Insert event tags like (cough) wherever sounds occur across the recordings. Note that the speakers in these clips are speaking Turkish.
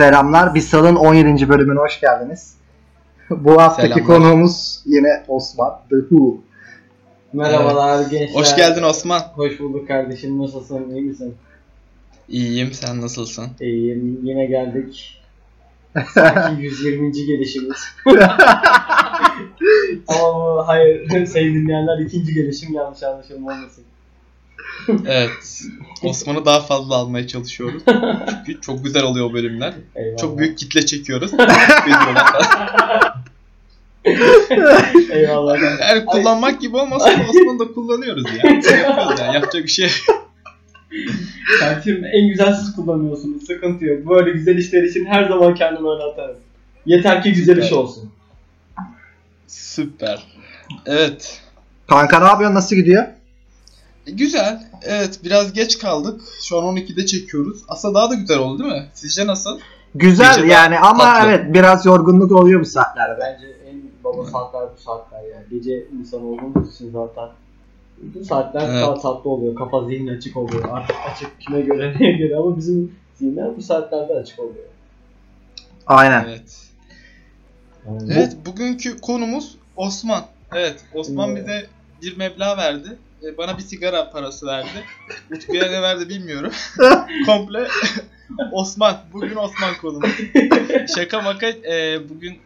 Selamlar. Bir Sal'ın 17. bölümüne hoş geldiniz. (laughs) Bu haftaki Selamlar. konuğumuz yine Osman The Who. Merhabalar gençler. Hoş geldin Osman. Hoş bulduk kardeşim. Nasılsın? İyi misin? İyiyim sen nasılsın? İyiyim. Yine geldik. (laughs) Sanki 120. gelişimiz. (laughs) Ama bu hayır sayın dinleyenler ikinci gelişim yanlış anlaşılma olmasın. Evet. Osman'ı daha fazla almaya çalışıyoruz. Çünkü çok güzel oluyor o bölümler. Eyvallah. Çok büyük kitle çekiyoruz. Eyvallah. yani kullanmak gibi olmasa da Osman'ı da kullanıyoruz ya. Yapıyoruz yani. Yapacak bir şey. Kardeşim en güzel siz kullanıyorsunuz. Sıkıntı yok. Böyle güzel işler için her zaman kendimi öne atarım. Yeter ki güzel iş Süper. olsun. Süper. Evet. Kanka ne yapıyorsun? Nasıl gidiyor? Güzel. Evet biraz geç kaldık. Şu an 12'de çekiyoruz. Aslında daha da güzel oldu değil mi? Sizce nasıl? Güzel Gece yani ama tatlı. evet biraz yorgunluk oluyor bu saatlerde. Bence en baba saatler bu saatler yani. Gece insan olduğumuz için zaten bu saatler Evet. daha tatlı oluyor. Kafa zihin açık oluyor. Artık açık kime göre (laughs) neye göre ama bizim zihinler bu saatlerde açık oluyor. Aynen. Evet. Yani Evet bugünkü konumuz Osman. Evet Osman bize bir meblağ verdi. E, Bana bir sigara parası verdi. Utku'ya ne verdi bilmiyorum. (laughs) Komple (laughs) Osman. Bugün Osman konumuz. Şaka maka e, bugün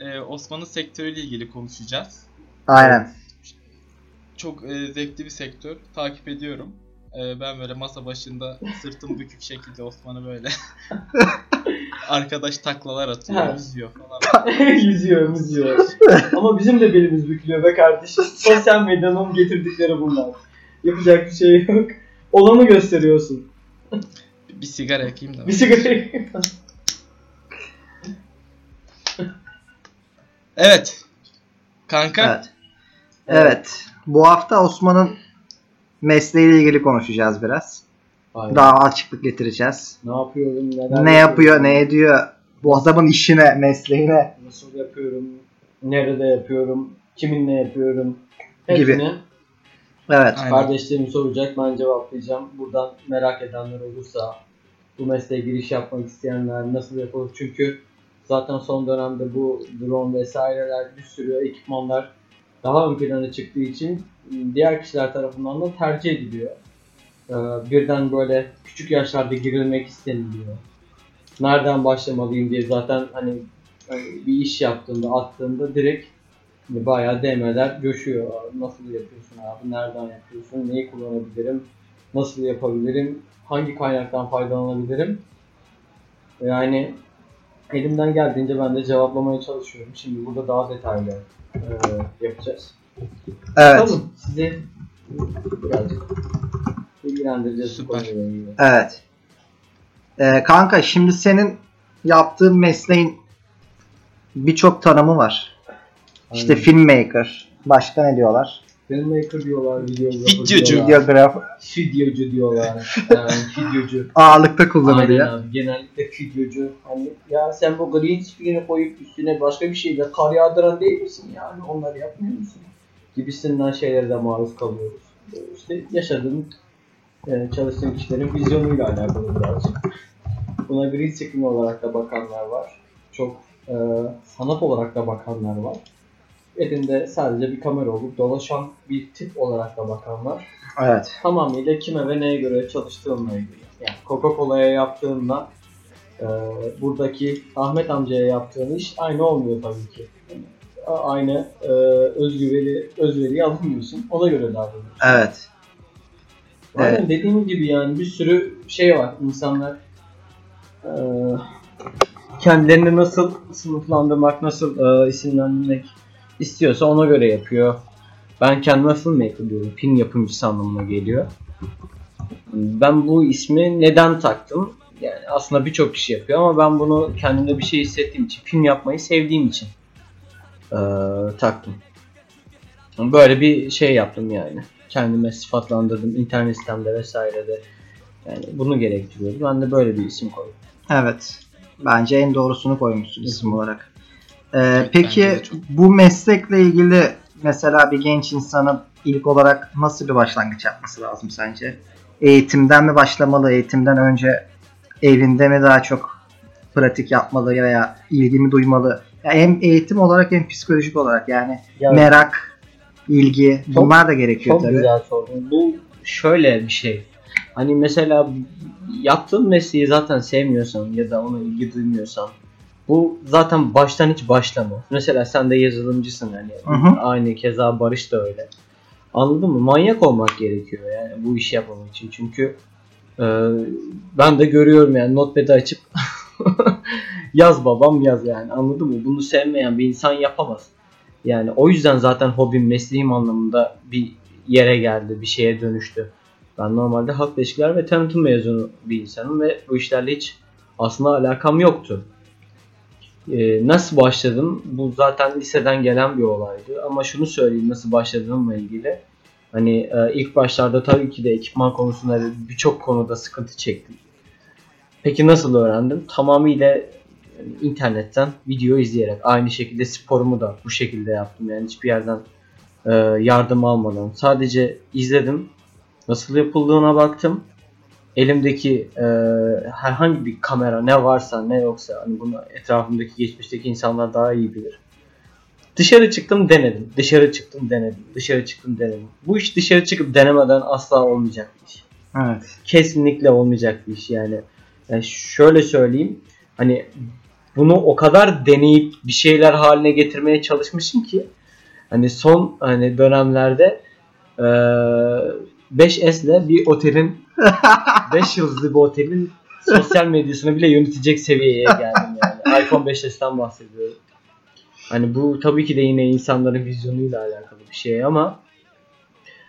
e, Osman'ın sektörüyle ilgili konuşacağız. Aynen. Çok e, zevkli bir sektör. Takip ediyorum. E, ben böyle masa başında sırtım bükük şekilde Osman'ı böyle (laughs) arkadaş taklalar atıyor, Ha. yüzüyor falan. (laughs) yüzüyor, yüzüyor. ama bizim de belimiz bükülüyor be kardeşim. (laughs) Sosyal medyanın getirdikleri bunlar. Yapacak bir şey yok. Olanı gösteriyorsun. Bir sigara yakayım da. Bir sigara Evet. Kanka. Evet. Evet. Bu hafta Osman'ın mesleğiyle ilgili konuşacağız biraz. Aynen. Daha açıklık getireceğiz. Ne yapıyorum, neler Ne yapıyor, ne ediyor? Bu adamın işine, mesleğine. Nasıl yapıyorum? Nerede yapıyorum? Kiminle yapıyorum? Gibi. Hepsini Evet. Aynen. kardeşlerim soracak. Ben cevaplayacağım. Buradan merak edenler olursa bu mesleğe giriş yapmak isteyenler nasıl yapılır? Çünkü zaten son dönemde bu drone vesaireler bir sürü ekipmanlar daha ön plana çıktığı için diğer kişiler tarafından da tercih ediliyor. Ee, Birden böyle küçük yaşlarda girilmek isteniliyor. Nereden başlamalıyım diye zaten hani hani bir iş yaptığında attığında direkt bayağı DM'ler. Abi Nasıl yapıyorsun abi? Nereden yapıyorsun? Neyi kullanabilirim? Nasıl yapabilirim? Hangi kaynaktan faydalanabilirim? Yani elimden geldiğince ben de cevaplamaya çalışıyorum. Şimdi burada daha detaylı e, yapacağız. Evet. Tamam. Sizi birazcık bilgilendireceğiz Süper. Evet. Ee, kanka şimdi senin yaptığın mesleğin birçok tanımı var. İşte Aynen. filmmaker. Başka ne diyorlar? Filmmaker diyorlar, videographer Videocu. diyorlar. Videograf. Videocu diyorlar. (laughs) Yani videocu. Ağırlıkta kullanılıyor. Aynen abi. Genellikle videocu. Hani ya sen bu green screen'i koyup üstüne başka bir şeyle kar yağdıran değil misin yani? Onları yapmıyor musun? Gibisinden şeylere de maruz kalıyoruz. İşte yaşadığım, e, çalıştığım kişilerin vizyonuyla alakalı birazcık. Buna green screen olarak da bakanlar var. Çok e, sanat olarak da bakanlar var. Elinde sadece bir kamera olup dolaşan bir tip olarak da bakan var Evet. tamamıyla kime ve neye göre çalıştığınla ilgili. Yani Coca-Cola'ya yaptığınla e, buradaki Ahmet amcaya yaptığın iş aynı olmuyor tabii ki. Yani, aynı e, özgüveri, özveriyi alamıyorsun. Ona göre davranıyorsun. Evet. Aynen Evet. dediğim gibi yani bir sürü şey var. İnsanlar kendilerini nasıl sınıflandırmak, nasıl e, isimlendirmek istiyorsa ona göre yapıyor. Ben kendime filmmaker diyorum. Film yapımcısı anlamına geliyor. Ben bu ismi neden taktım? Yani aslında birçok kişi yapıyor ama ben bunu kendimde bir şey hissettiğim için, film yapmayı sevdiğim için eee, taktım. Böyle bir şey yaptım yani. Kendime sıfatlandırdım internet sitemde vesairede. Yani bunu gerektiriyordu. Ben de böyle bir isim koydum. Evet. Bence en doğrusunu koymuşsun isim olarak. Ee, peki çok. bu meslekle ilgili mesela bir genç insanın ilk olarak nasıl bir başlangıç yapması lazım sence? Eğitimden mi başlamalı? Eğitimden önce evinde mi daha çok pratik yapmalı veya ilgi mi duymalı? Ya hem eğitim olarak hem psikolojik olarak yani Ya, merak, ilgi Çok- bunlar da gerekiyor Çok tabii. güzel sordun. Bu şöyle bir şey. Hani mesela yaptığın mesleği zaten sevmiyorsan ya da ona ilgi duymuyorsan bu zaten baştan hiç başlama. Mesela sen de yazılımcısın hani. Hı hı. Aynı keza Barış da öyle. Anladın mı? Manyak olmak gerekiyor yani bu işi yapmak için. Çünkü e, ben de görüyorum yani notepad'i açıp (laughs) yaz babam yaz yani anladın mı? Bunu sevmeyen bir insan yapamaz. Yani o yüzden zaten hobim, mesleğim anlamında bir yere geldi, bir şeye dönüştü. Ben normalde halkla ilişkiler ve tanıtım mezunu bir insanım ve bu işlerle hiç aslında alakam yoktu. Ee, nasıl başladım? Bu zaten liseden gelen bir olaydı. Ama şunu söyleyeyim nasıl başladığımla ilgili. Hani e, ilk başlarda tabii ki de ekipman konusunda birçok konuda sıkıntı çektim. Peki nasıl öğrendim? Tamamıyla internetten video izleyerek aynı şekilde sporumu da bu şekilde yaptım yani hiçbir yerden e, yardım almadan sadece izledim nasıl yapıldığına baktım elimdeki e, herhangi bir kamera ne varsa ne yoksa hani bunu etrafımdaki geçmişteki insanlar daha iyi bilir dışarı çıktım denedim dışarı çıktım denedim dışarı çıktım denedim bu iş dışarı çıkıp denemeden asla olmayacak bir iş Evet. kesinlikle olmayacak bir iş yani. yani şöyle söyleyeyim hani bunu o kadar deneyip bir şeyler haline getirmeye çalışmışım ki hani son hani dönemlerde eee 5S'le bir otelin (laughs) 5 yıldızlı bir otelin sosyal medyasını bile yönetecek seviyeye geldim yani. iPhone 5S'ten bahsediyorum. Hani bu tabii ki de yine insanların vizyonuyla alakalı bir şey ama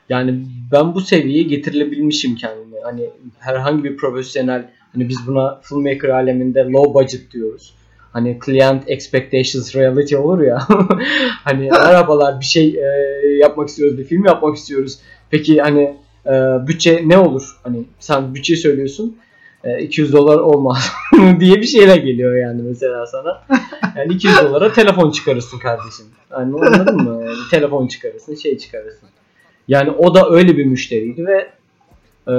yani ben bu seviyeye getirilebilmişim kendimi. Hani herhangi bir profesyonel hani biz buna filmmaker aleminde low budget diyoruz. Hani client expectations reality olur ya. (laughs) hani (laughs) arabalar bir şey e, yapmak istiyoruz, bir film yapmak istiyoruz. Peki hani e, bütçe ne olur? Hani sen bütçe söylüyorsun. e, 200 dolar olmaz (laughs) diye bir şeyler geliyor yani mesela sana. (laughs) Yani 200 dolara telefon çıkarırsın kardeşim. Yani anladın mı? Yani telefon çıkarırsın, şey çıkarırsın. Yani o da öyle bir müşteriydi ve e,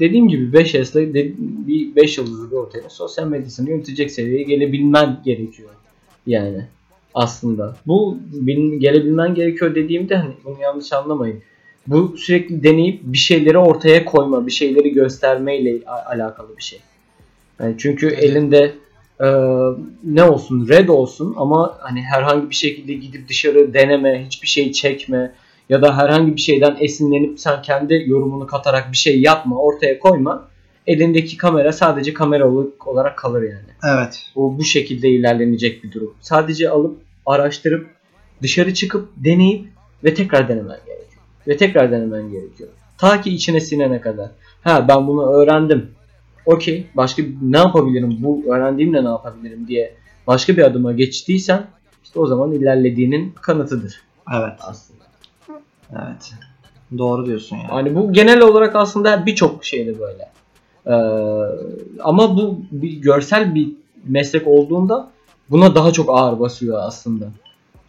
dediğim gibi 5S'le de, bir 5 yıldızlı bir otelin sosyal medyasını yönetecek seviyeye gelebilmen gerekiyor. Yani aslında. Bu benim gelebilmen gerekiyor dediğimde hani bunu yanlış anlamayın. Bu sürekli deneyip bir şeyleri ortaya koyma, bir şeyleri göstermeyle alakalı bir şey. Yani çünkü elinde e, ne olsun red olsun ama hani herhangi bir şekilde gidip dışarı deneme, hiçbir şey çekme ya da herhangi bir şeyden esinlenip sen kendi yorumunu katarak bir şey yapma, ortaya koyma. Elindeki kamera sadece kamera olarak kalır yani. Evet. O bu şekilde ilerlenecek bir durum. Sadece alıp araştırıp dışarı çıkıp deneyip ve tekrar denemen. Ve tekrar denemen gerekiyor. Ta ki içine sinene kadar. Ha ben bunu öğrendim. Okey. Başka ne yapabilirim? Bu öğrendiğimle ne yapabilirim diye başka bir adıma geçtiysen işte o zaman ilerlediğinin kanıtıdır Evet. aslında. Evet. Doğru diyorsun ya. Hani bu genel olarak aslında birçok şeyde böyle. Ee, ama bu bir görsel bir meslek olduğunda buna daha çok ağır basıyor aslında.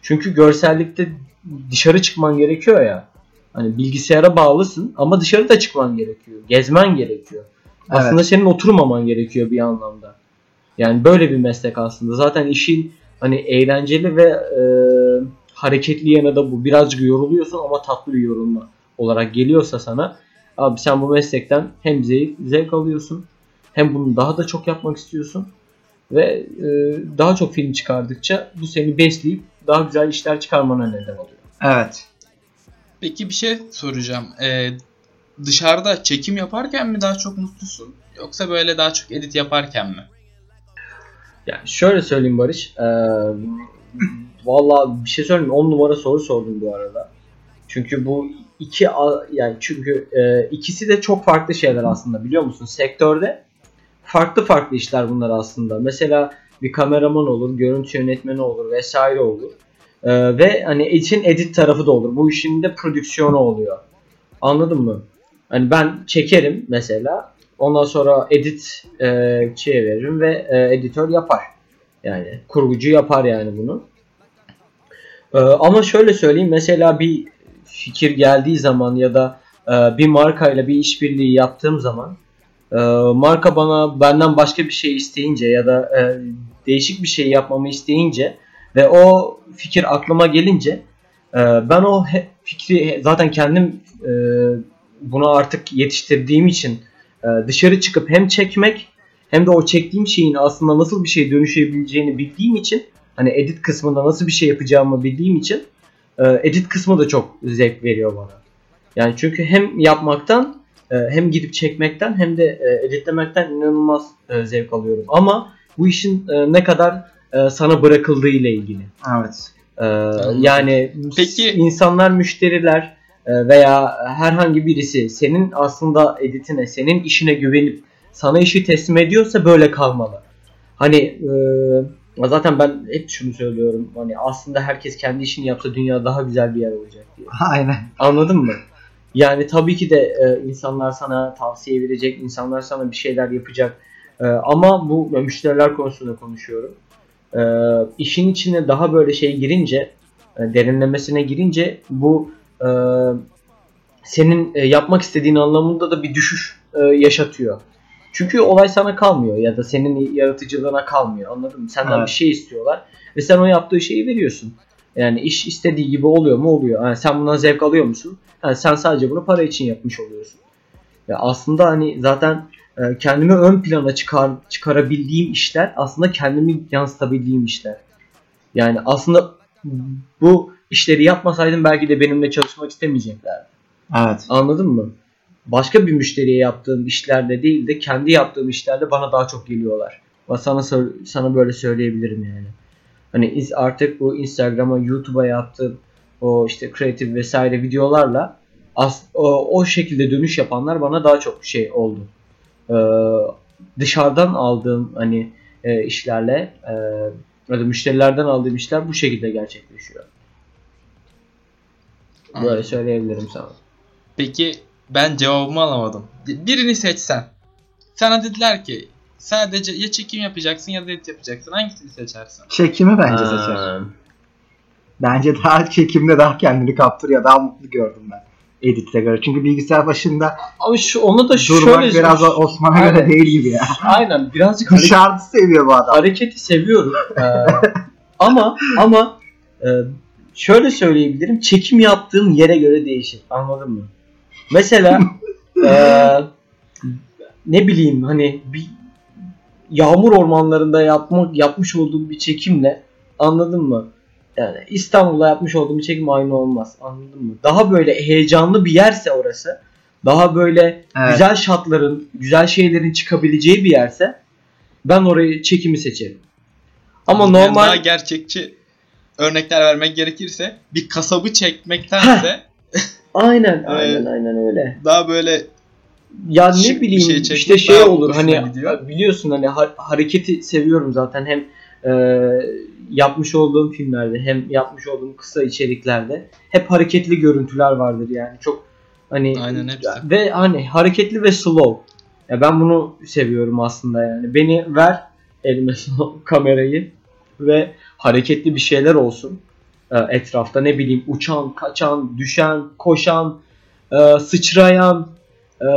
Çünkü görsellikte dışarı çıkman gerekiyor ya. Hani bilgisayara bağlısın ama dışarı da çıkman gerekiyor. Gezmen gerekiyor. Aslında senin oturmaman gerekiyor bir anlamda. Yani böyle bir meslek aslında. Zaten işin hani eğlenceli ve e, hareketli yanı da bu. Birazcık yoruluyorsun ama tatlı bir yorulma olarak geliyorsa sana abi sen bu meslekten hem zevk, zevk alıyorsun hem bunu daha da çok yapmak istiyorsun ve e, daha çok film çıkardıkça bu seni besleyip daha güzel işler çıkarmana neden oluyor. Evet. Peki bir şey soracağım. Ee, dışarıda çekim yaparken mi daha çok mutlusun? Yoksa böyle daha çok edit yaparken mi? Yani şöyle söyleyeyim Barış. E, Valla bir şey söyleyeyim 10 numara soru sordum bu arada. Çünkü bu iki yani çünkü e, ikisi de çok farklı şeyler aslında biliyor musun? Sektörde farklı farklı işler bunlar aslında. Mesela bir kameraman olur, görüntü yönetmeni olur vesaire olur. E, ve hani için edit tarafı da olur. Bu işin de prodüksiyonu oluyor. Anladın mı? Hani ben çekerim mesela. Ondan sonra edit e, veririm ve e, editör yapar. Yani kurgucu yapar yani bunu. E, ama şöyle söyleyeyim mesela bir fikir geldiği zaman ya da e, bir markayla bir işbirliği yaptığım zaman e, marka bana benden başka bir şey isteyince ya da e, değişik bir şey yapmamı isteyince ve o fikir aklıma gelince e, ben o fikri zaten kendim e, bunu artık yetiştirdiğim için e, dışarı çıkıp hem çekmek hem de o çektiğim şeyin aslında nasıl bir şey dönüşebileceğini bildiğim için hani edit kısmında nasıl bir şey yapacağımı bildiğim için edit kısmı da çok zevk veriyor bana. Yani çünkü hem yapmaktan hem gidip çekmekten hem de editlemekten inanılmaz zevk alıyorum. Ama bu işin ne kadar e, sana bırakıldığı ile ilgili. Evet. Ee, yani Peki- insanlar, müşteriler e, veya herhangi birisi senin aslında editine, senin işine güvenip sana işi teslim ediyorsa böyle kalmalı. Hani e, zaten ben hep şunu söylüyorum. Hani aslında herkes kendi işini yapsa dünya daha güzel bir yer olacak diye. (laughs) Aynen. Anladın mı? Yani tabii ki de e, insanlar sana tavsiye verecek, insanlar sana bir şeyler yapacak. E, ama bu müşteriler konusunda konuşuyorum. E, işin içine daha böyle şey girince, e, derinlemesine girince bu e, senin e, yapmak istediğin anlamında da bir düşüş e, yaşatıyor. Çünkü olay sana kalmıyor ya da senin yaratıcılığına kalmıyor. Anladın mı? Senden Evet. bir şey istiyorlar ve sen o yaptığı şeyi veriyorsun. Yani iş istediği gibi oluyor mu? Oluyor. Yani sen bundan zevk alıyor musun? Yani sen sadece bunu para için yapmış oluyorsun. Ya aslında hani zaten e, kendimi ön plana çıkar çıkarabildiğim işler aslında kendimi yansıtabildiğim işler. Yani aslında bu işleri yapmasaydım belki de benimle çalışmak istemeyeceklerdi. Evet. Anladın mı? Başka bir müşteriye yaptığım işlerde değil de kendi yaptığım işlerde bana daha çok geliyorlar. Sana sana böyle söyleyebilirim yani. Hani artık bu Instagram'a, YouTube'a yaptığım o işte kreatif vesaire videolarla as- o, o şekilde dönüş yapanlar bana daha çok şey oldu. Ee, dışarıdan aldığım hani e, işlerle e, ya da müşterilerden aldığım işler bu şekilde gerçekleşiyor. Böyle Anladım. söyleyebilirim sana. Peki ben cevabımı alamadım. Birini seçsen. Sana dediler ki sadece ya çekim yapacaksın ya da edit yapacaksın. Hangisini seçersin? Çekimi bence Ha. seçer. Bence daha çekimde daha kendini kaptırıyor. Daha mutlu gördüm ben. Editte göre. Çünkü bilgisayar başında Ama şu onu da durmak şöyle biraz Osman'a göre Aynen. değil gibi ya. Aynen birazcık (laughs) Dışarıda seviyor bu adam. hareketi seviyorum. Ee, ama ama e, şöyle söyleyebilirim. Çekim yaptığım yere göre değişir. Anladın mı? Mesela (laughs) e, ne bileyim hani bir yağmur ormanlarında yapmak yapmış olduğum bir çekimle anladın mı? Yani İstanbul'da yapmış olduğum bir çekim aynı olmaz. Anladın mı? Daha böyle heyecanlı bir yerse orası, daha böyle Evet. güzel şatların, güzel şeylerin çıkabileceği bir yerse ben orayı çekimi seçerim. Ama Yani normal Daha gerçekçi örnekler vermek gerekirse bir kasabı çekmektense aynen (laughs) aynen aynen öyle. daha böyle Ya ne bileyim şey işte şey olur hani gidiyor. biliyorsun hani ha- hareketi seviyorum zaten hem e, yapmış olduğum filmlerde hem yapmış olduğum kısa içeriklerde hep hareketli görüntüler vardır yani çok hani Aynen hepsi. ve hani hareketli ve slow. Ya ben bunu seviyorum aslında yani. Beni ver elime (laughs) kamerayı ve hareketli bir şeyler olsun. Ee, etrafta ne bileyim uçan, kaçan, düşen, koşan, e, sıçrayan e,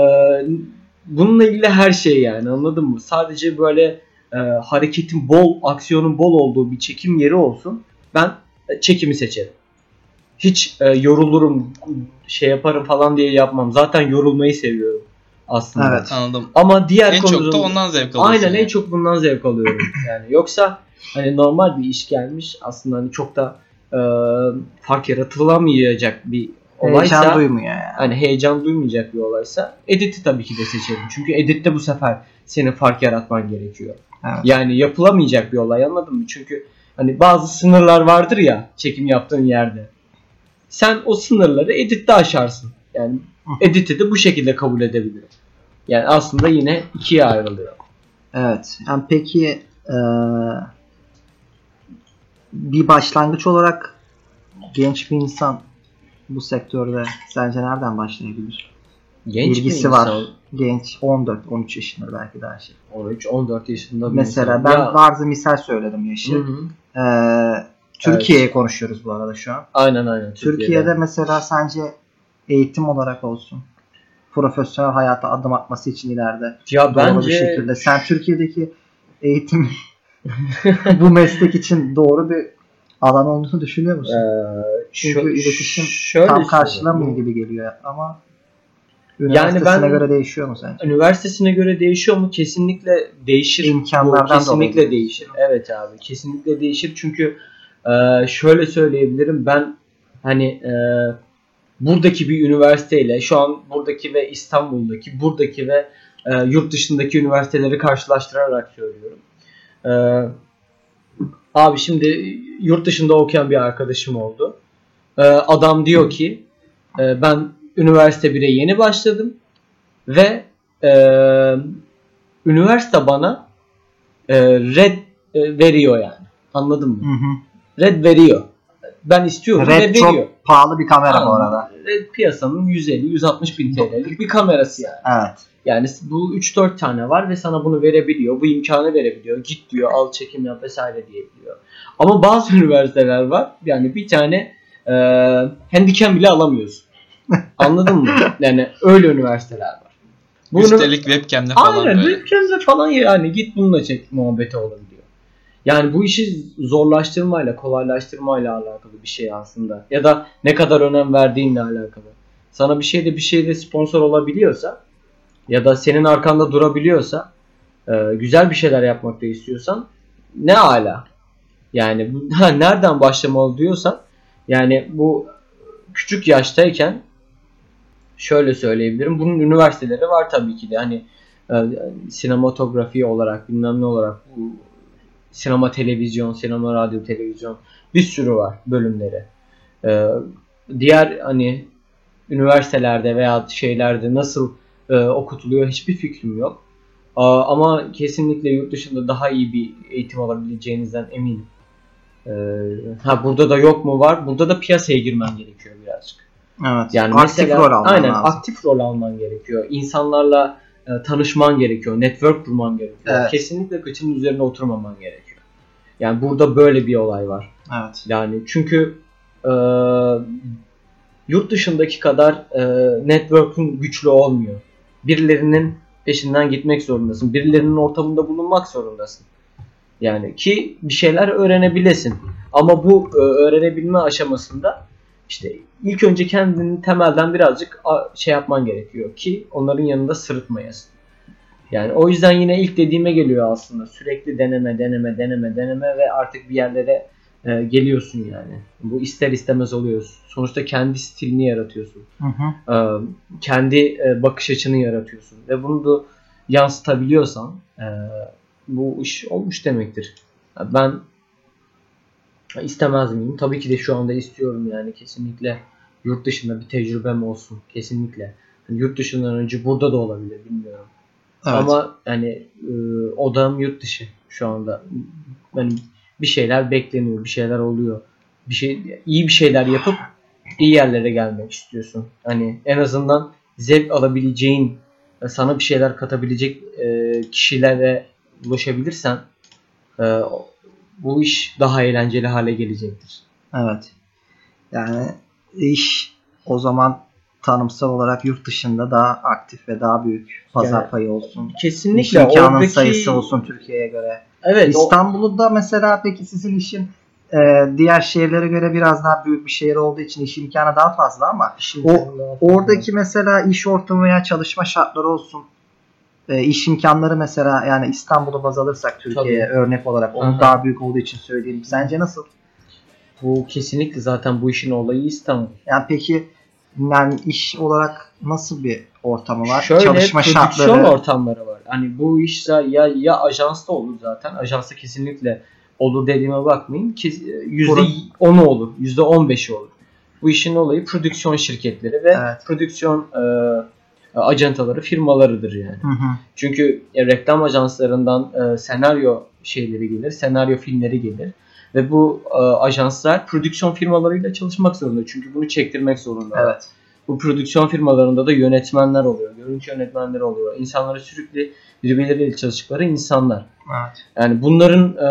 bununla ilgili her şey yani anladın mı? Sadece böyle e, hareketin bol, aksiyonun bol olduğu bir çekim yeri olsun. Ben e, çekimi seçerim. Hiç e, yorulurum, şey yaparım falan diye yapmam. Zaten yorulmayı seviyorum aslında. Evet. anladım. Ama diğer En konuda çok da ondan zevk alıyorsun. Aynen en yani. çok bundan zevk alıyorum. (laughs) Yani yoksa hani normal bir iş gelmiş aslında hani çok da e, fark yaratılamayacak bir olaysa Heyecan duymuyor yani. hani heyecan duymayacak bir olaysa editi tabii ki de seçerim. Çünkü editte bu sefer senin fark yaratman gerekiyor. Evet. Yani yapılamayacak bir olay anladın mı? Çünkü hani bazı sınırlar vardır ya çekim yaptığın yerde. Sen o sınırları editte aşarsın. Yani editi de bu şekilde kabul edebiliyor. Yani aslında yine ikiye ayrılıyor. Evet. Yani peki eee, bir başlangıç olarak genç bir insan bu sektörde sence nereden başlayabilir? Genç İlgisi bir var. Genç 14-13 yaşında belki daha şey. 13-14 yaşında bir Mesela insan. ben Ya- bazı misal söyledim yaşı. Hı hı. Eee Türkiye'ye konuşuyoruz bu arada şu an. Aynen aynen. Türkiye'de mesela sence eğitim olarak olsun profesyonel hayata adım atması için ileride ya doğru bence bir şekilde sen Türkiye'deki eğitim (laughs) bu meslek için doğru bir alan olduğunu düşünüyor musun? Eee, Çünkü iletişim şöyle Tam karşılamıyor gibi geliyor ama Yani üniversitesine ben- göre değişiyor mu sence? Üniversitesine göre değişiyor mu? Kesinlikle değişir. İmkanlardan Bu kesinlikle dolayı. değişir. Evet abi kesinlikle değişir çünkü e, şöyle söyleyebilirim ben hani e, buradaki bir üniversiteyle şu an buradaki ve İstanbul'daki buradaki ve e, yurt dışındaki üniversiteleri karşılaştırarak söylüyorum. E, abi şimdi yurt dışında okuyan bir arkadaşım oldu. E, adam diyor ki e, ben üniversite 1'e yeni başladım ve e, üniversite bana e, red e, veriyor yani. Anladın mı? Hı hı. Red veriyor. Ben istiyorum Red ve veriyor. çok pahalı bir kamera bu Aynen. arada. Red piyasanın 150-160 bin TL'lik bir kamerası yani. Evet. Yani bu 3-4 tane var ve sana bunu verebiliyor. Bu imkanı verebiliyor. Git diyor al çekim yap vesaire diyebiliyor. Ama bazı (laughs) üniversiteler var. Yani bir tane e, handicam bile alamıyorsun. Anladın mı? Yani öyle üniversiteler var. Bu Üstelik webcam'de falan Aynen böyle. webcam'de falan yani git bununla çek muhabbeti olabiliyor. Yani bu işi zorlaştırmayla, kolaylaştırmayla alakalı bir şey aslında. Ya da ne kadar önem verdiğinle alakalı. Sana bir şeyde bir şeyde sponsor olabiliyorsa ya da senin arkanda durabiliyorsa e, güzel bir şeyler yapmak da istiyorsan ne ala. Yani ha, (laughs) nereden başlamalı diyorsan yani bu küçük yaştayken şöyle söyleyebilirim. Bunun üniversiteleri var tabii ki de. Hani e, sinematografi olarak bilmem ne olarak bu sinema televizyon, sinema radyo televizyon bir sürü var bölümleri. E, diğer hani üniversitelerde veya şeylerde nasıl e, okutuluyor hiçbir fikrim yok. Aa, ama kesinlikle yurt dışında daha iyi bir eğitim alabileceğinizden eminim. E, ha burada da yok mu var? Burada da piyasaya girmen gerekiyor birazcık. Evet. Yani aktif mesela, rol alman aynen, lazım. aktif rol alman gerekiyor. İnsanlarla e, tanışman gerekiyor. Network kurman gerekiyor. Evet. Kesinlikle kıçının üzerine oturmaman gerekiyor. Yani burada böyle bir olay var. Evet. Yani çünkü e, yurt dışındaki kadar e, network'ün güçlü olmuyor. Birilerinin peşinden gitmek zorundasın. Birilerinin ortamında bulunmak zorundasın. Yani ki bir şeyler öğrenebilesin. Ama bu e, öğrenebilme aşamasında işte ilk önce kendini temelden birazcık şey yapman gerekiyor ki onların yanında sırıtmayasın. Yani o yüzden yine ilk dediğime geliyor aslında. Sürekli deneme, deneme, deneme, deneme ve artık bir yerlere e, geliyorsun yani. Bu ister istemez oluyor. Sonuçta kendi stilini yaratıyorsun. Hı hı. E, kendi e, bakış açını yaratıyorsun. Ve bunu da yansıtabiliyorsan e, bu iş olmuş demektir. Ben istemez miyim? Tabii ki de şu anda istiyorum yani kesinlikle yurt dışında bir tecrübem olsun. Kesinlikle. Yani yurt dışından önce burada da olabilir bilmiyorum. Evet. Ama yani e, odam yurt dışı şu anda. Yani bir şeyler bekleniyor, bir şeyler oluyor. Bir şey iyi bir şeyler yapıp iyi yerlere gelmek istiyorsun. Hani en azından zevk alabileceğin, sana bir şeyler katabilecek e, kişilere ulaşabilirsen e, bu iş daha eğlenceli hale gelecektir. Evet. Yani iş o zaman tanımsal olarak yurt dışında daha aktif ve daha büyük pazar Yani payı olsun. İş Kesinlikle imkanın oradaki sayısı olsun Türkiye'ye göre. Evet, o- İstanbul'da mesela peki sizin işin e, diğer şehirlere göre biraz daha büyük bir şehir olduğu için iş imkanı daha fazla ama o oradaki mesela iş ortamı veya çalışma şartları olsun e, iş imkanları mesela yani İstanbul'u baz alırsak Türkiye'ye örnek olarak onun Aha. daha büyük olduğu için söyleyeyim. Sence nasıl? bu kesinlikle zaten bu işin olayı İstanbul. Yani peki yani iş olarak nasıl bir ortamı var? Şöyle Çalışma şartları. ortamları var. Hani bu iş ya ya ajansta olur zaten. Ajansta kesinlikle olur dediğime bakmayın. Ki yüzde Pro- onu olur. Yüzde on beşi olur. Bu işin olayı prodüksiyon şirketleri ve Evet. prodüksiyon e, ajantaları, firmalarıdır yani. Hı hı. Çünkü e, reklam ajanslarından e, senaryo şeyleri gelir, senaryo filmleri gelir. Ve bu e, ajanslar prodüksiyon firmalarıyla çalışmak zorunda. Çünkü bunu çektirmek zorunda. Evet. Bu prodüksiyon firmalarında da yönetmenler oluyor, görüntü yönetmenleri oluyor. İnsanları sürekli birbirleriyle çalıştıkları insanlar. evet. Yani bunların e,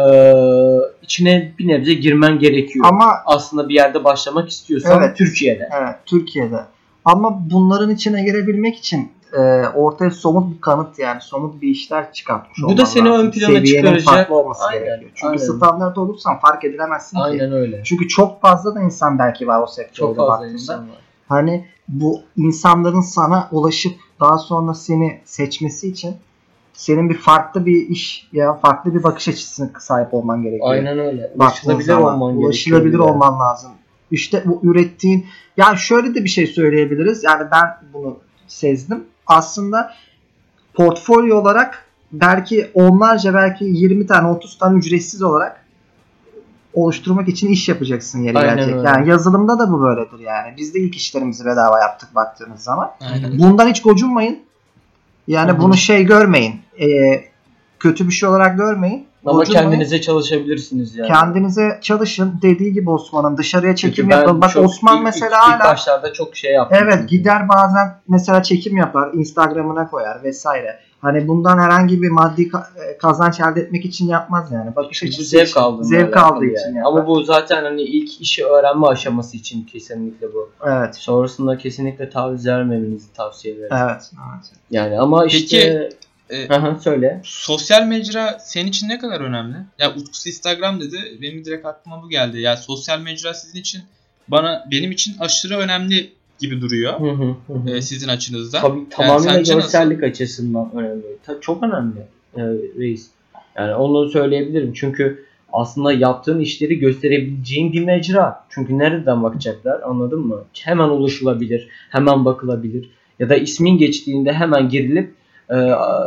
içine bir nebze girmen gerekiyor. Ama Aslında bir yerde başlamak istiyorsan Evet. Türkiye'de. evet Türkiye'de. Ama bunların içine girebilmek için e, ortaya somut bir kanıt yani somut bir işler çıkartmış Bu da seni lazım. ön plana Seviyenin çıkaracak. farklı olması Aynen, gerekiyor. Çünkü aynen. standart olursan fark edilemezsin ki. Aynen öyle. Çünkü çok fazla da insan belki var o sektörde Çok fazla baktığında. insan var. Hani bu insanların sana ulaşıp daha sonra seni seçmesi için senin bir farklı bir iş ya farklı bir bakış açısına sahip olman gerekiyor. Aynen öyle. Ulaşılabilir zaman olman ulaşılabilir gerekiyor. olman lazım. İşte bu ürettiğin yani şöyle de bir şey söyleyebiliriz. Yani ben bunu sezdim. Aslında portfolyo olarak belki onlarca belki 20 tane 30 tane ücretsiz olarak oluşturmak için iş yapacaksın yeri Aynen gelecek. öyle. Yani yazılımda da bu böyledir yani. Biz de ilk işlerimizi bedava yaptık baktığınız zaman. Aynen. Bundan hiç gocunmayın. Yani hı. bunu şey görmeyin. Ee, kötü bir şey olarak görmeyin. Ama Gocunmayın. kendinize çalışabilirsiniz yani. Kendinize çalışın. Dediği gibi Osman'ın dışarıya çekim yapın. Bak çok- Osman ilk- mesela ilk, ilk hala başlarda çok şey yaptım. evet çünkü. gider bazen mesela çekim yapar. Instagram'ına koyar vesaire. Hani bundan herhangi bir maddi e, kazanç elde etmek için yapmaz yani. Bakış açısı zevk için. Zevk aldığı yani. için. Ama bu zaten hani ilk işi öğrenme aşaması için kesinlikle bu. Evet. Sonrasında kesinlikle taviz vermemenizi tavsiye ederim. Evet. evet. Yani ama Peki, işte e, Hı hı, söyle. sosyal mecra senin için ne kadar önemli? Ya Utkusu Instagram dedi. Benim direkt aklıma bu geldi. Ya sosyal mecra sizin için bana benim için aşırı önemli gibi duruyor. Hı hı, hı hı. e, sizin açınızdan. Tabii sence nasıl? görsellik açısından önemli. Ta- çok önemli e, reis. Yani onu söyleyebilirim. Çünkü aslında yaptığın işleri gösterebileceğin bir mecra. Çünkü nereden bakacaklar anladın mı? Hemen ulaşılabilir, hemen bakılabilir. Ya da ismin geçtiğinde hemen girilip e,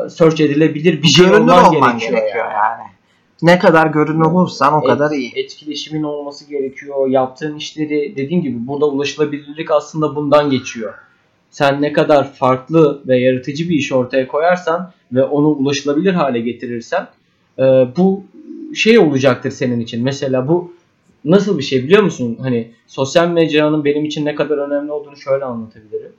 search edilebilir bir şey görünür olman olman gerekiyor. gerekiyor yani. yani. Ne kadar görünür olursan o Et- kadar iyi. Etkileşimin olması gerekiyor. Yaptığın işleri dediğim gibi burada ulaşılabilirlik aslında bundan geçiyor. Sen ne kadar farklı ve yaratıcı bir iş ortaya koyarsan ve onu ulaşılabilir hale getirirsen e, bu şey olacaktır senin için. Mesela bu nasıl bir şey biliyor musun? Hani sosyal mecranın benim için ne kadar önemli olduğunu şöyle anlatabilirim.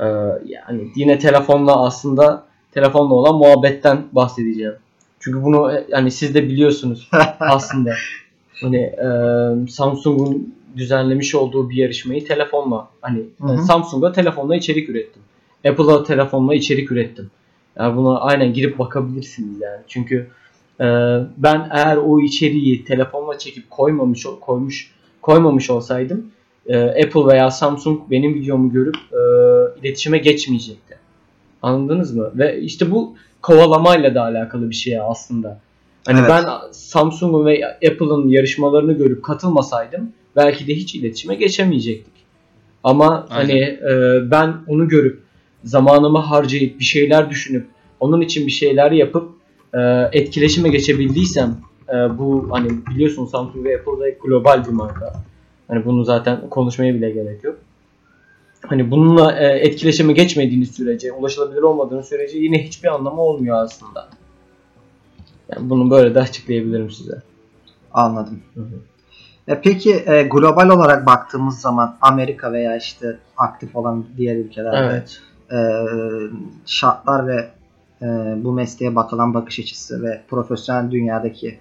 E, yani yine telefonla aslında telefonla olan muhabbetten bahsedeceğim. Çünkü bunu e, yani siz de biliyorsunuz (laughs) aslında. Hani e, Samsung'un düzenlemiş olduğu bir yarışmayı telefonla hani hı. Samsung'a telefonla içerik ürettim. Apple'a telefonla içerik ürettim. Yani buna aynen girip bakabilirsiniz yani. Çünkü e, ben eğer o içeriği telefonla çekip koymamış koymuş koymamış olsaydım e, Apple veya Samsung benim videomu görüp e, iletişime geçmeyecekti. Anladınız mı? Ve işte bu kovalamayla da alakalı bir şey aslında. Hani Evet. ben Samsung'un ve Apple'ın yarışmalarını görüp katılmasaydım belki de hiç iletişime geçemeyecektik. Ama Aynen. hani e, ben onu görüp zamanımı harcayıp bir şeyler düşünüp onun için bir şeyler yapıp e, etkileşime geçebildiysem e, bu hani biliyorsun Samsung ve Apple da global bir marka. Hani bunu zaten konuşmaya bile gerek yok. Hani bununla e, etkileşime geçmediğiniz sürece, ulaşılabilir olmadığınız sürece yine hiçbir anlamı olmuyor aslında. Yani bunu böyle de açıklayabilirim size. Anladım. Hı hı. E peki e, global olarak baktığımız zaman Amerika veya işte aktif olan diğer ülkelerde Evet. e, şartlar ve e, bu mesleğe bakılan bakış açısı ve profesyonel dünyadaki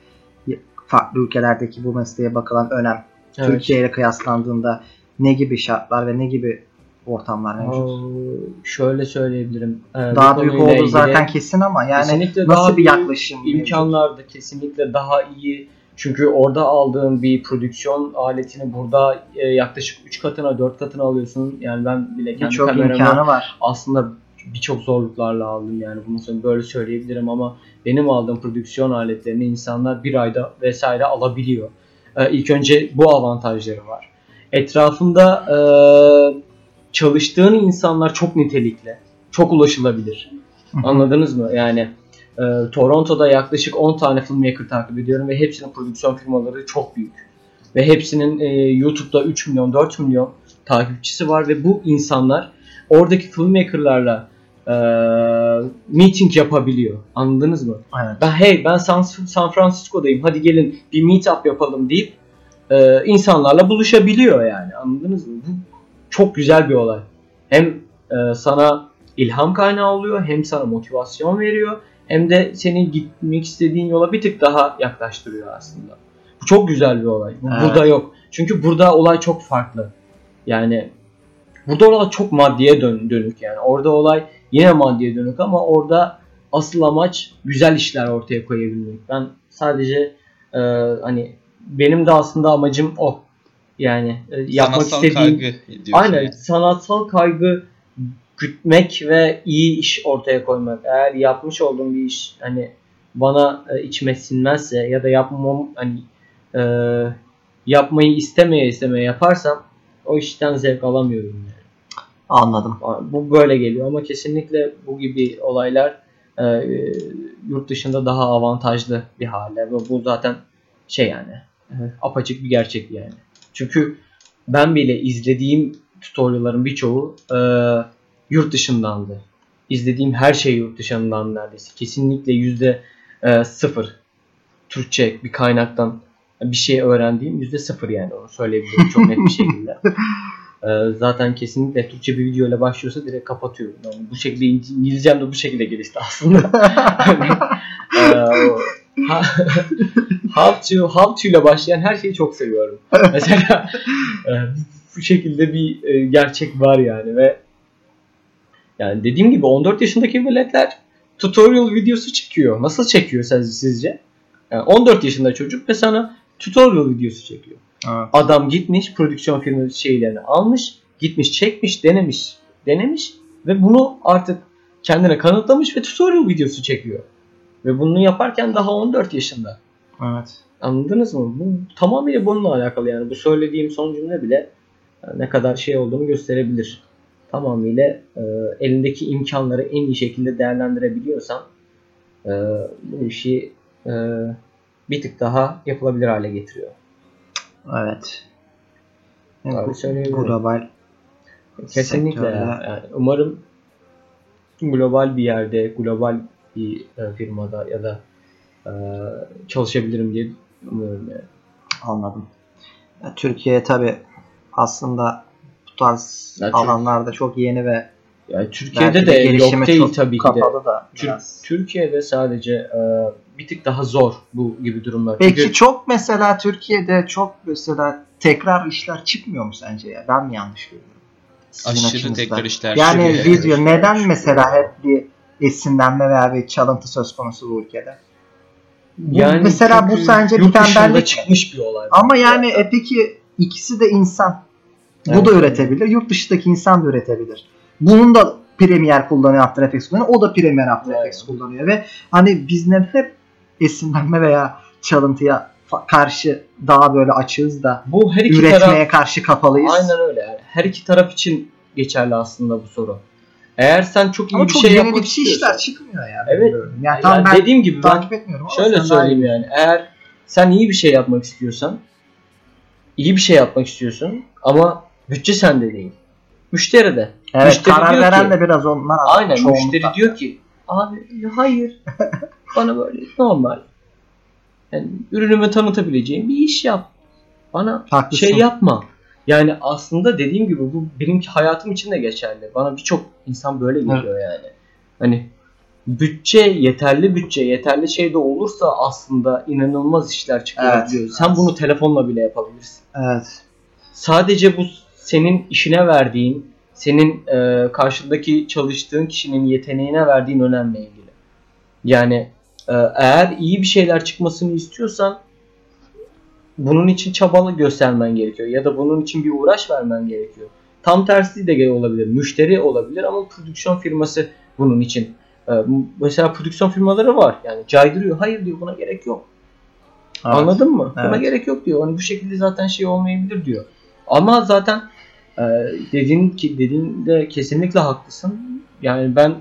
farklı ülkelerdeki bu mesleğe bakılan önem evet. Türkiye ile kıyaslandığında ne gibi şartlar ve ne gibi ortamlar mevcut? Aa, şöyle söyleyebilirim. Ee, Daha büyük olduğu ilgili zaten kesin ama yani kesinlikle nasıl daha bir yaklaşım mevcut? imkanlar da kesinlikle daha iyi. Çünkü orada aldığın bir prodüksiyon aletini burada e, yaklaşık 3 katına 4 katına alıyorsun. Yani ben bile kendi birçok kameramı imkanı var. aslında birçok zorluklarla aldım yani bunu böyle söyleyebilirim ama benim aldığım prodüksiyon aletlerini insanlar bir ayda vesaire alabiliyor. Ee, ilk önce bu avantajları var. Etrafında e, çalıştığın insanlar çok nitelikli, çok ulaşılabilir. Anladınız mı? Yani e, Toronto'da yaklaşık 10 tane filmmaker takip ediyorum ve hepsinin prodüksiyon firmaları çok büyük. Ve hepsinin e, YouTube'da 3 milyon 4 milyon takipçisi var ve bu insanlar oradaki filmmakerlarla e, meeting yapabiliyor. Anladınız mı? Evet. Ben hey ben San, San Francisco'dayım hadi gelin bir meetup yapalım deyip e, insanlarla buluşabiliyor yani. Anladınız mı? Bu çok güzel bir olay. Hem e, sana ilham kaynağı oluyor hem sana motivasyon veriyor hem de seni gitmek istediğin yola bir tık daha yaklaştırıyor aslında. Bu çok güzel bir olay. Bu Evet. Burada yok. Çünkü burada olay çok farklı. Yani burada olay çok maddeye dön- dönük yani. Orada olay yine maddeye dönük ama orada asıl amaç güzel işler ortaya koyabilmek. Ben sadece e, hani benim de aslında amacım o. Yani e, yapmak Sanatsal istediğim kaygı. Aynen yani. sanatsal kaygı gütmek ve iyi iş ortaya koymak. Eğer yapmış olduğum bir iş hani bana e, içime sinmezse ya da yapmam hani e, yapmayı istemeye istemeye yaparsam o işten zevk alamıyorum yani. Anladım. Bu böyle geliyor ama kesinlikle bu gibi olaylar e, e, yurt dışında daha avantajlı bir hale ve bu zaten şey yani apaçık bir gerçek yani. Çünkü ben bile izlediğim tutorial'ların birçoğu e, yurt dışındandı. İzlediğim her şey yurt dışından neredeyse. Kesinlikle yüzde e, sıfır Türkçe bir kaynaktan bir şey öğrendiğim yüzde sıfır yani onu söyleyebilirim çok net bir (laughs) şekilde. Ee, zaten kesinlikle Türkçe bir video ile başlıyorsa direkt kapatıyorum. Yani bu şekilde İng- İngilizcem de bu şekilde gelişti aslında. (laughs) Hani, e, how to, how to ile başlayan her şeyi çok seviyorum. (laughs) Mesela e, bu şekilde bir e, gerçek var yani ve yani dediğim gibi 14 yaşındaki veletler tutorial videosu çekiyor. Nasıl çekiyor siz- sizce? Yani 14 yaşında çocuk ve sana tutorial videosu çekiyor. Evet. Adam gitmiş prodüksiyon firması şeylerini almış, gitmiş çekmiş, denemiş, denemiş ve bunu artık kendine kanıtlamış ve tutorial videosu çekiyor. Ve bunu yaparken daha 14 yaşında. Evet. Anladınız mı? Bu tamamıyla bununla alakalı yani. Bu söylediğim son cümle bile e, ne kadar şey olduğunu gösterebilir. Tamamıyla e, elindeki imkanları en iyi şekilde değerlendirebiliyorsan e, bu işi e, bir tık daha yapılabilir hale getiriyor. Evet. Abi söyleyebilirim. Global Kesinlikle sektörde- ya. Yani umarım global bir yerde, global bir e, firmada ya da e, çalışabilirim diye umuyorum yani. anladım. Ya, Türkiye tabi aslında bu tarz Ya, alanlarda çok yeni ve Yani Türkiye'de de gelişime yok değil tabii ki de. da Tür- biraz. Türkiye'de sadece e, bir tık daha zor bu gibi durumlar. Peki Çünkü çok mesela Türkiye'de çok mesela tekrar işler çıkmıyor mu sence ya? Ben mi yanlış görüyorum? Sizin Aşırı tekrar işler Yani video neden mesela hep bir esinlenme veya bir çalıntı söz konusu bu ülkede? Bu- mesela bu sence bir tembellik çıkmış bir olay. Ama yani e, peki ikisi de insan. Bu Evet. da üretebilir. Yurt dışındaki insan da üretebilir. Bunun da Premiere kullanıyor, After Effects kullanıyor. O da Premiere After Evet. Effects kullanıyor ve hani biz neden hep esinlenme veya çalıntıya karşı daha böyle açığız da bu her iki üretmeye taraf karşı kapalıyız. aynen öyle yani. Her iki taraf için geçerli aslında bu soru. Eğer sen çok iyi Ama bir çok şey yapmak yenilikçi istiyorsan işler çıkmıyor yani. Evet. Yani Yani tam ben dediğim gibi ben takip etmiyorum ama Şöyle sen daha söyleyeyim yani. Eğer sen iyi bir şey yapmak istiyorsan iyi bir şey yapmak istiyorsun ama bütçe sende değil. Müşteri de. Evet, Müşteri karar diyor veren ki- de biraz onlar. Aynen çoğunlukla. müşteri diyor ki abi hayır (laughs) bana böyle normal yani ürünümü tanıtabileceğim bir iş yap. Bana Haklısın. şey yapma. Yani aslında dediğim gibi bu benim hayatım için de geçerli. Bana birçok insan böyle geliyor yani. Hani bütçe, yeterli bütçe, yeterli şey de olursa aslında inanılmaz işler çıkıyor Evet. diyor. Sen bunu telefonla bile yapabilirsin. Evet. Sadece bu senin işine verdiğin, senin e, karşıdaki çalıştığın kişinin yeteneğine verdiğin önemle ilgili. Yani e, eğer iyi bir şeyler çıkmasını istiyorsan bunun için çabalı göstermen gerekiyor ya da bunun için bir uğraş vermen gerekiyor. Tam tersi de olabilir. Müşteri olabilir ama prodüksiyon firması bunun için. E, mesela prodüksiyon firmaları var. Yani caydırıyor. Hayır diyor buna gerek yok. Evet. Anladın mı? Buna Evet. gerek yok diyor. Hani bu şekilde zaten şey olmayabilir diyor. Ama zaten e, dediğin ki dediğinde kesinlikle haklısın. Yani ben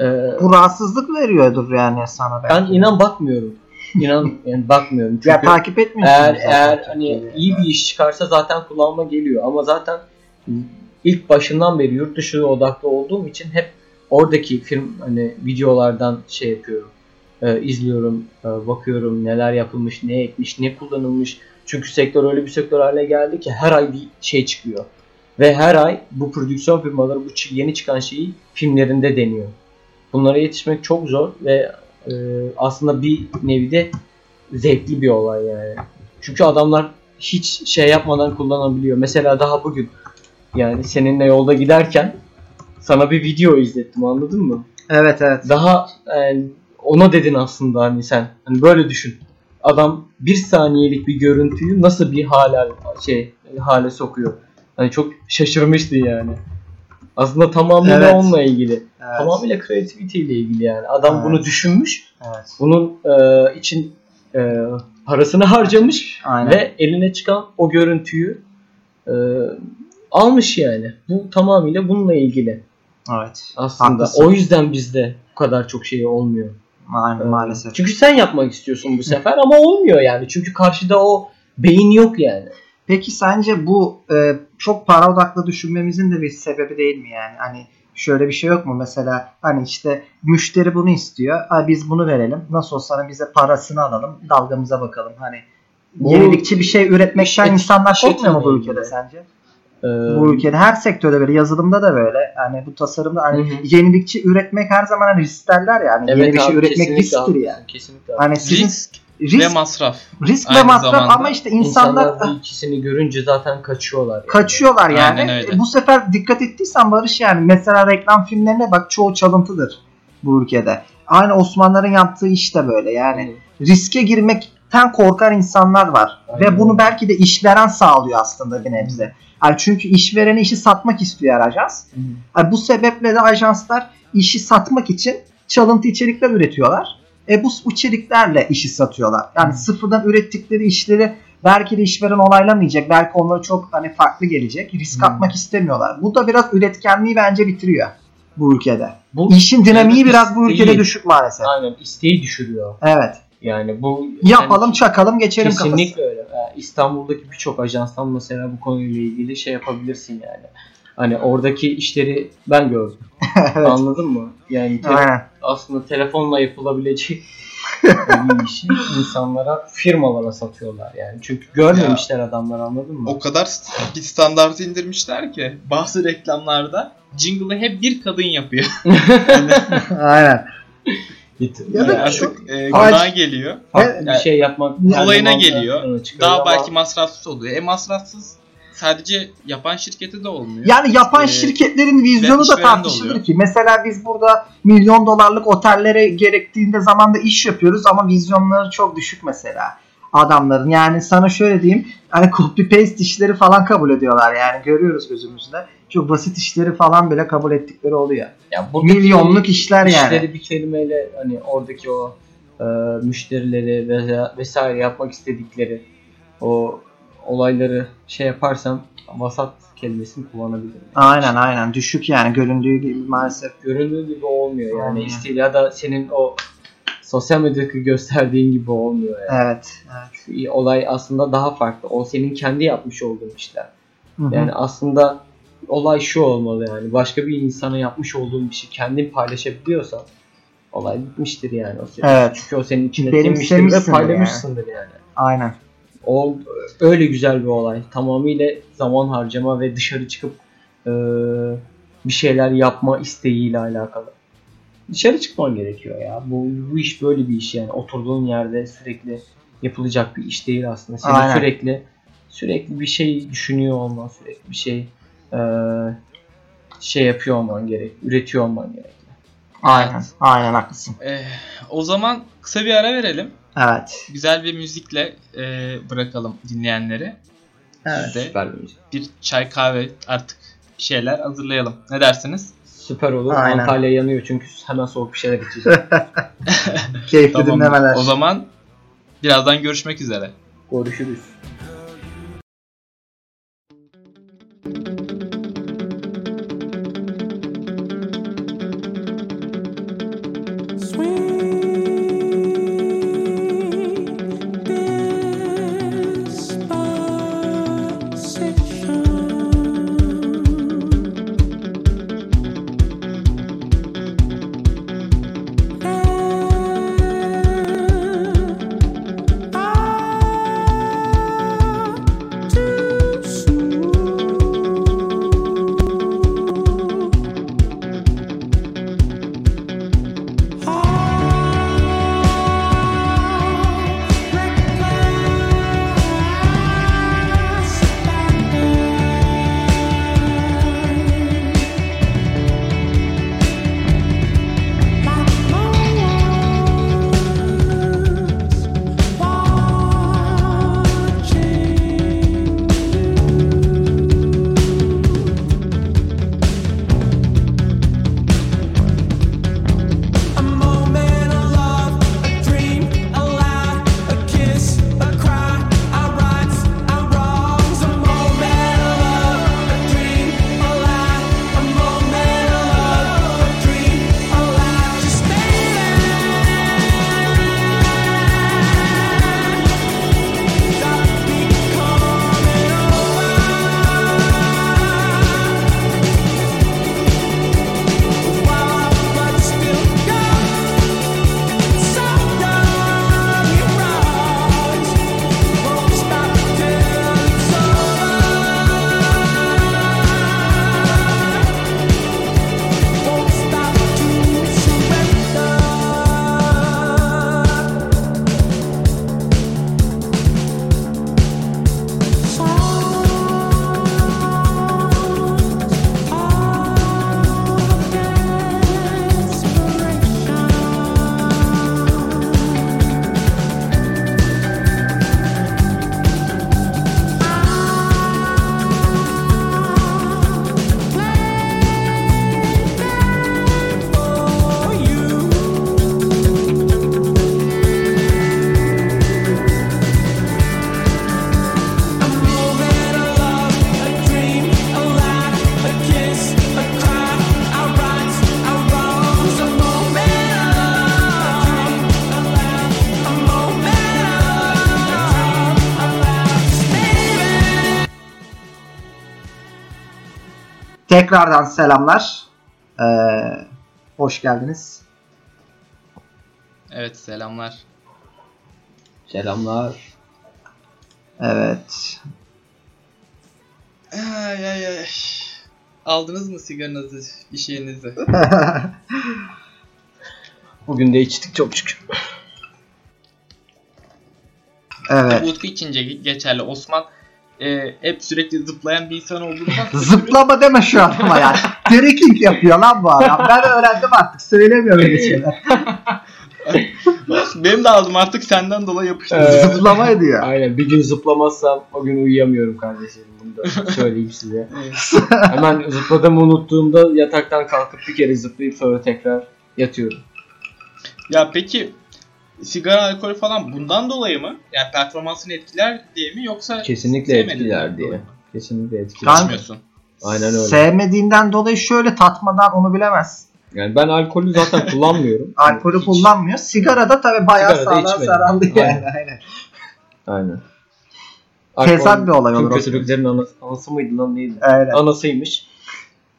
e, Bu rahatsızlık veriyordur yani sana belki. ben inan bakmıyorum. inan yani bakmıyorum. Çünkü Ya takip etmiyorsun. eğer zaten eğer hani Türkiye'de. iyi bir iş çıkarsa zaten kulağıma geliyor ama zaten ilk başından beri yurt dışı odaklı olduğum için hep oradaki film hani videolardan şey yapıyorum. Ee, izliyorum, e, bakıyorum neler yapılmış, ne ekmiş, ne kullanılmış. Çünkü sektör öyle bir sektör haline geldi ki her ay bir şey çıkıyor. Ve her ay bu prodüksiyon firmaları bu yeni çıkan şeyi filmlerinde deniyor. Bunlara yetişmek çok zor ve e, aslında bir nevi de zevkli bir olay yani. Çünkü adamlar hiç şey yapmadan kullanabiliyor. Mesela daha bugün yani seninle yolda giderken sana bir video izlettim anladın mı? Evet evet. Daha yani ona dedin aslında hani sen. Hani böyle düşün. Adam bir saniyelik bir görüntüyü nasıl bir hale şey hale sokuyor. Hani çok şaşırmıştı yani. Aslında tamamıyla Evet. onunla ilgili. evet. Tamamıyla creativity ile ilgili yani. Adam Evet. bunu düşünmüş. Evet. Bunun e, için e, parasını (laughs) harcamış Aynen. ve eline çıkan o görüntüyü e, almış yani. Bu tamamıyla bununla ilgili Evet. aslında. Haklısın. O yüzden bizde bu kadar çok şey olmuyor. Aynen Ee, maalesef. Çünkü sen yapmak istiyorsun bu sefer ama olmuyor yani. Çünkü karşıda o beyin yok yani. Peki sence bu e, çok para odaklı düşünmemizin de bir sebebi değil mi yani? Hani şöyle bir şey yok mu mesela hani işte müşteri bunu istiyor. Ay biz bunu verelim. Nasıl olsa hani bize parasını alalım. Dalgamıza bakalım. Hani Bu- yenilikçi bir şey üretmekten Şey- insanlar şey mu bu ülkede ki. sence? Ee, Bu ülkede her sektörde böyle yazılımda da böyle. Hani bu tasarımda hani Hı yenilikçi üretmek her zaman hani risk derler yani. evet Yeni bir şey abi, üretmek risktir yani. Kesinlikle. Hani sizin Risk risk, ve masraf. risk ve aynı masraf zamanda. ama işte insanlar, İnsanlar bu ikisini görünce zaten kaçıyorlar. yani. kaçıyorlar yani. E, Bu sefer dikkat ettiysen Barış yani mesela reklam filmlerine bak çoğu çalıntıdır bu ülkede. Aynı Osmanlıların yaptığı iş de böyle yani. riske girmekten korkan insanlar var. Aynen. Ve bunu belki de işveren sağlıyor aslında bir nebze. Yani çünkü işverene işi satmak istiyor ajans. Hı. Yani bu sebeple de ajanslar işi satmak için çalıntı içerikler üretiyorlar. E bu içeriklerle işi satıyorlar. Yani Hı. sıfırdan ürettikleri işleri belki de işveren onaylamayacak. Belki onlara çok hani farklı gelecek. Risk Hı. atmak istemiyorlar. Bu da biraz üretkenliği bence bitiriyor bu ülkede. Bu İşin dinamiği Evet, biraz bu ülkede düşük maalesef. aynen isteği düşürüyor. Evet. Yani bu Yapalım, yani çakalım, geçelim kafası. kesinlikle öyle. İstanbul'daki birçok ajanstan mesela bu konuyla ilgili şey yapabilirsin yani. Hani oradaki işleri ben gördüm. (laughs) evet. Anladın mı? Yani te- Aynen. aslında telefonla yapılabilecek (laughs) bir işi insanlara, firmalara satıyorlar yani. Çünkü görmemişler adamlar anladın mı? O kadar bir standartı indirmişler ki bazı reklamlarda jingle'ı hep bir kadın yapıyor. (laughs) Aynen. Ya da Yani Artık e, günaha geliyor. farklı bir şey yapmak kolayına geliyor. Daha ama belki masrafsız oluyor. E masrafsız sadece yapan şirkete de olmuyor. Yani yapan Ee, şirketlerin vizyonu da tartışılır ki. Mesela biz burada milyon dolarlık otellere gerektiğinde zamanda iş yapıyoruz ama vizyonları çok düşük mesela adamların. Yani sana şöyle diyeyim hani copy paste işleri falan kabul ediyorlar yani görüyoruz gözümüzde. Çok basit işleri falan bile kabul ettikleri oluyor. ya Milyonluk işler yani. işleri bir kelimeyle hani oradaki o e, müşterileri veya vesaire yapmak istedikleri o olayları şey yaparsam vasat kelimesini kullanabilirim. Aynen aynen düşük yani göründüğü gibi maalesef. Göründüğü gibi olmuyor yani Aynen. isteği ya da senin o sosyal medyadaki gösterdiğin gibi olmuyor yani. Evet. evet. Şu olay aslında daha farklı. O senin kendi yapmış olduğun işler. Hı hı. Yani aslında olay şu olmalı yani. Başka bir insana yapmış olduğun bir şey kendin paylaşabiliyorsan olay bitmiştir yani. O senin. Evet. Çünkü o senin içine sinmiştir ve paylaşmışsındır yani. Aynen. O öyle güzel bir olay. Tamamıyla zaman harcama ve dışarı çıkıp e, bir şeyler yapma isteğiyle alakalı. Dışarı çıkman gerekiyor ya. Bu, bu iş böyle bir iş yani. Oturduğun yerde sürekli yapılacak bir iş değil aslında. Senin Aynen. sürekli sürekli bir şey düşünüyor olman, sürekli bir şey e, şey yapıyor olman gerek, üretiyor olman gerek. Aynen. Aynen haklısın. E, o zaman kısa bir ara verelim. Evet. Güzel bir müzikle e, bırakalım dinleyenleri. Evet. De Süper bir müzik. bir çay kahve artık bir şeyler hazırlayalım. Ne dersiniz? Süper olur. Aynen. Antalya yanıyor çünkü hemen soğuk bir şeyler içeceğim. (laughs) Keyifli Tamam. dinlemeler. O zaman birazdan görüşmek üzere. Görüşürüz. Tekrardan selamlar. Ee, hoş geldiniz. Evet selamlar. Selamlar. Evet. Ay ay ay. Aldınız mı sigaranızı, bir şeyinizi? (laughs) Bugün de içtik çok şükür. evet. Utku için ge- geçerli. Osman e, hep sürekli zıplayan bir insan olduğundan (laughs) Zıplama deme şu adama ya. Trekking yapıyor lan bu adam. Ben öğrendim artık. Söylemiyor öyle şeyler. (laughs) benim de aldım artık senden dolayı yapıştı. Evet. Zıplama ediyor. Aynen bir gün zıplamazsam o gün uyuyamıyorum kardeşim. Bunu da söyleyeyim size. Hemen zıpladığımı unuttuğumda yataktan kalkıp bir kere zıplayıp sonra tekrar yatıyorum. Ya peki sigara, alkol falan bundan dolayı mı? Yani performansını etkiler diye mi yoksa Kesinlikle etkiler diye. Kesinlikle etkiler. Kan- İçmiyorsun. Aynen öyle. Sevmediğinden dolayı şöyle tatmadan onu bilemez. Yani ben alkolü zaten (laughs) kullanmıyorum. Alkolü Hiç. kullanmıyor. Sigara da tabii bayağı Sigara da sağlam zararlı yani. Aynen. Aynen. Aynen. Tezat bir olay olur Tüm o. kötülüklerin anası, anası mıydı lan neydi? Aynen. Anasıymış.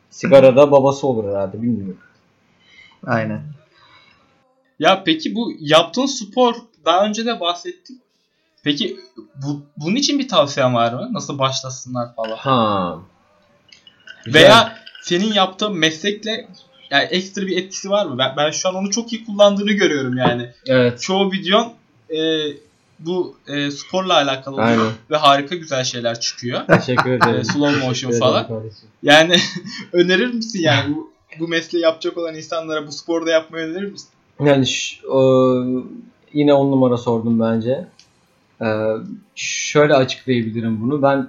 Sigara da babası olur herhalde bilmiyorum. Aynen. Ya peki bu yaptığın spor daha önce de bahsettik. Peki bu, bunun için bir tavsiyen var mı? Nasıl başlasınlar falan? Ha. Güzel. Veya senin yaptığın meslekle yani ekstra bir etkisi var mı? Ben, ben şu an onu çok iyi kullandığını görüyorum yani. Evet. Çoğu videon e, bu e, sporla alakalı oluyor Aynen. ve harika güzel şeyler çıkıyor. Teşekkür (laughs) ederim. E, slow motion falan. kardeşim. Yani (laughs) önerir misin yani bu, bu mesleği yapacak olan insanlara bu sporda yapmayı önerir misin? Yani ş- o, yine on numara sordum bence. Ee, şöyle açıklayabilirim bunu. Ben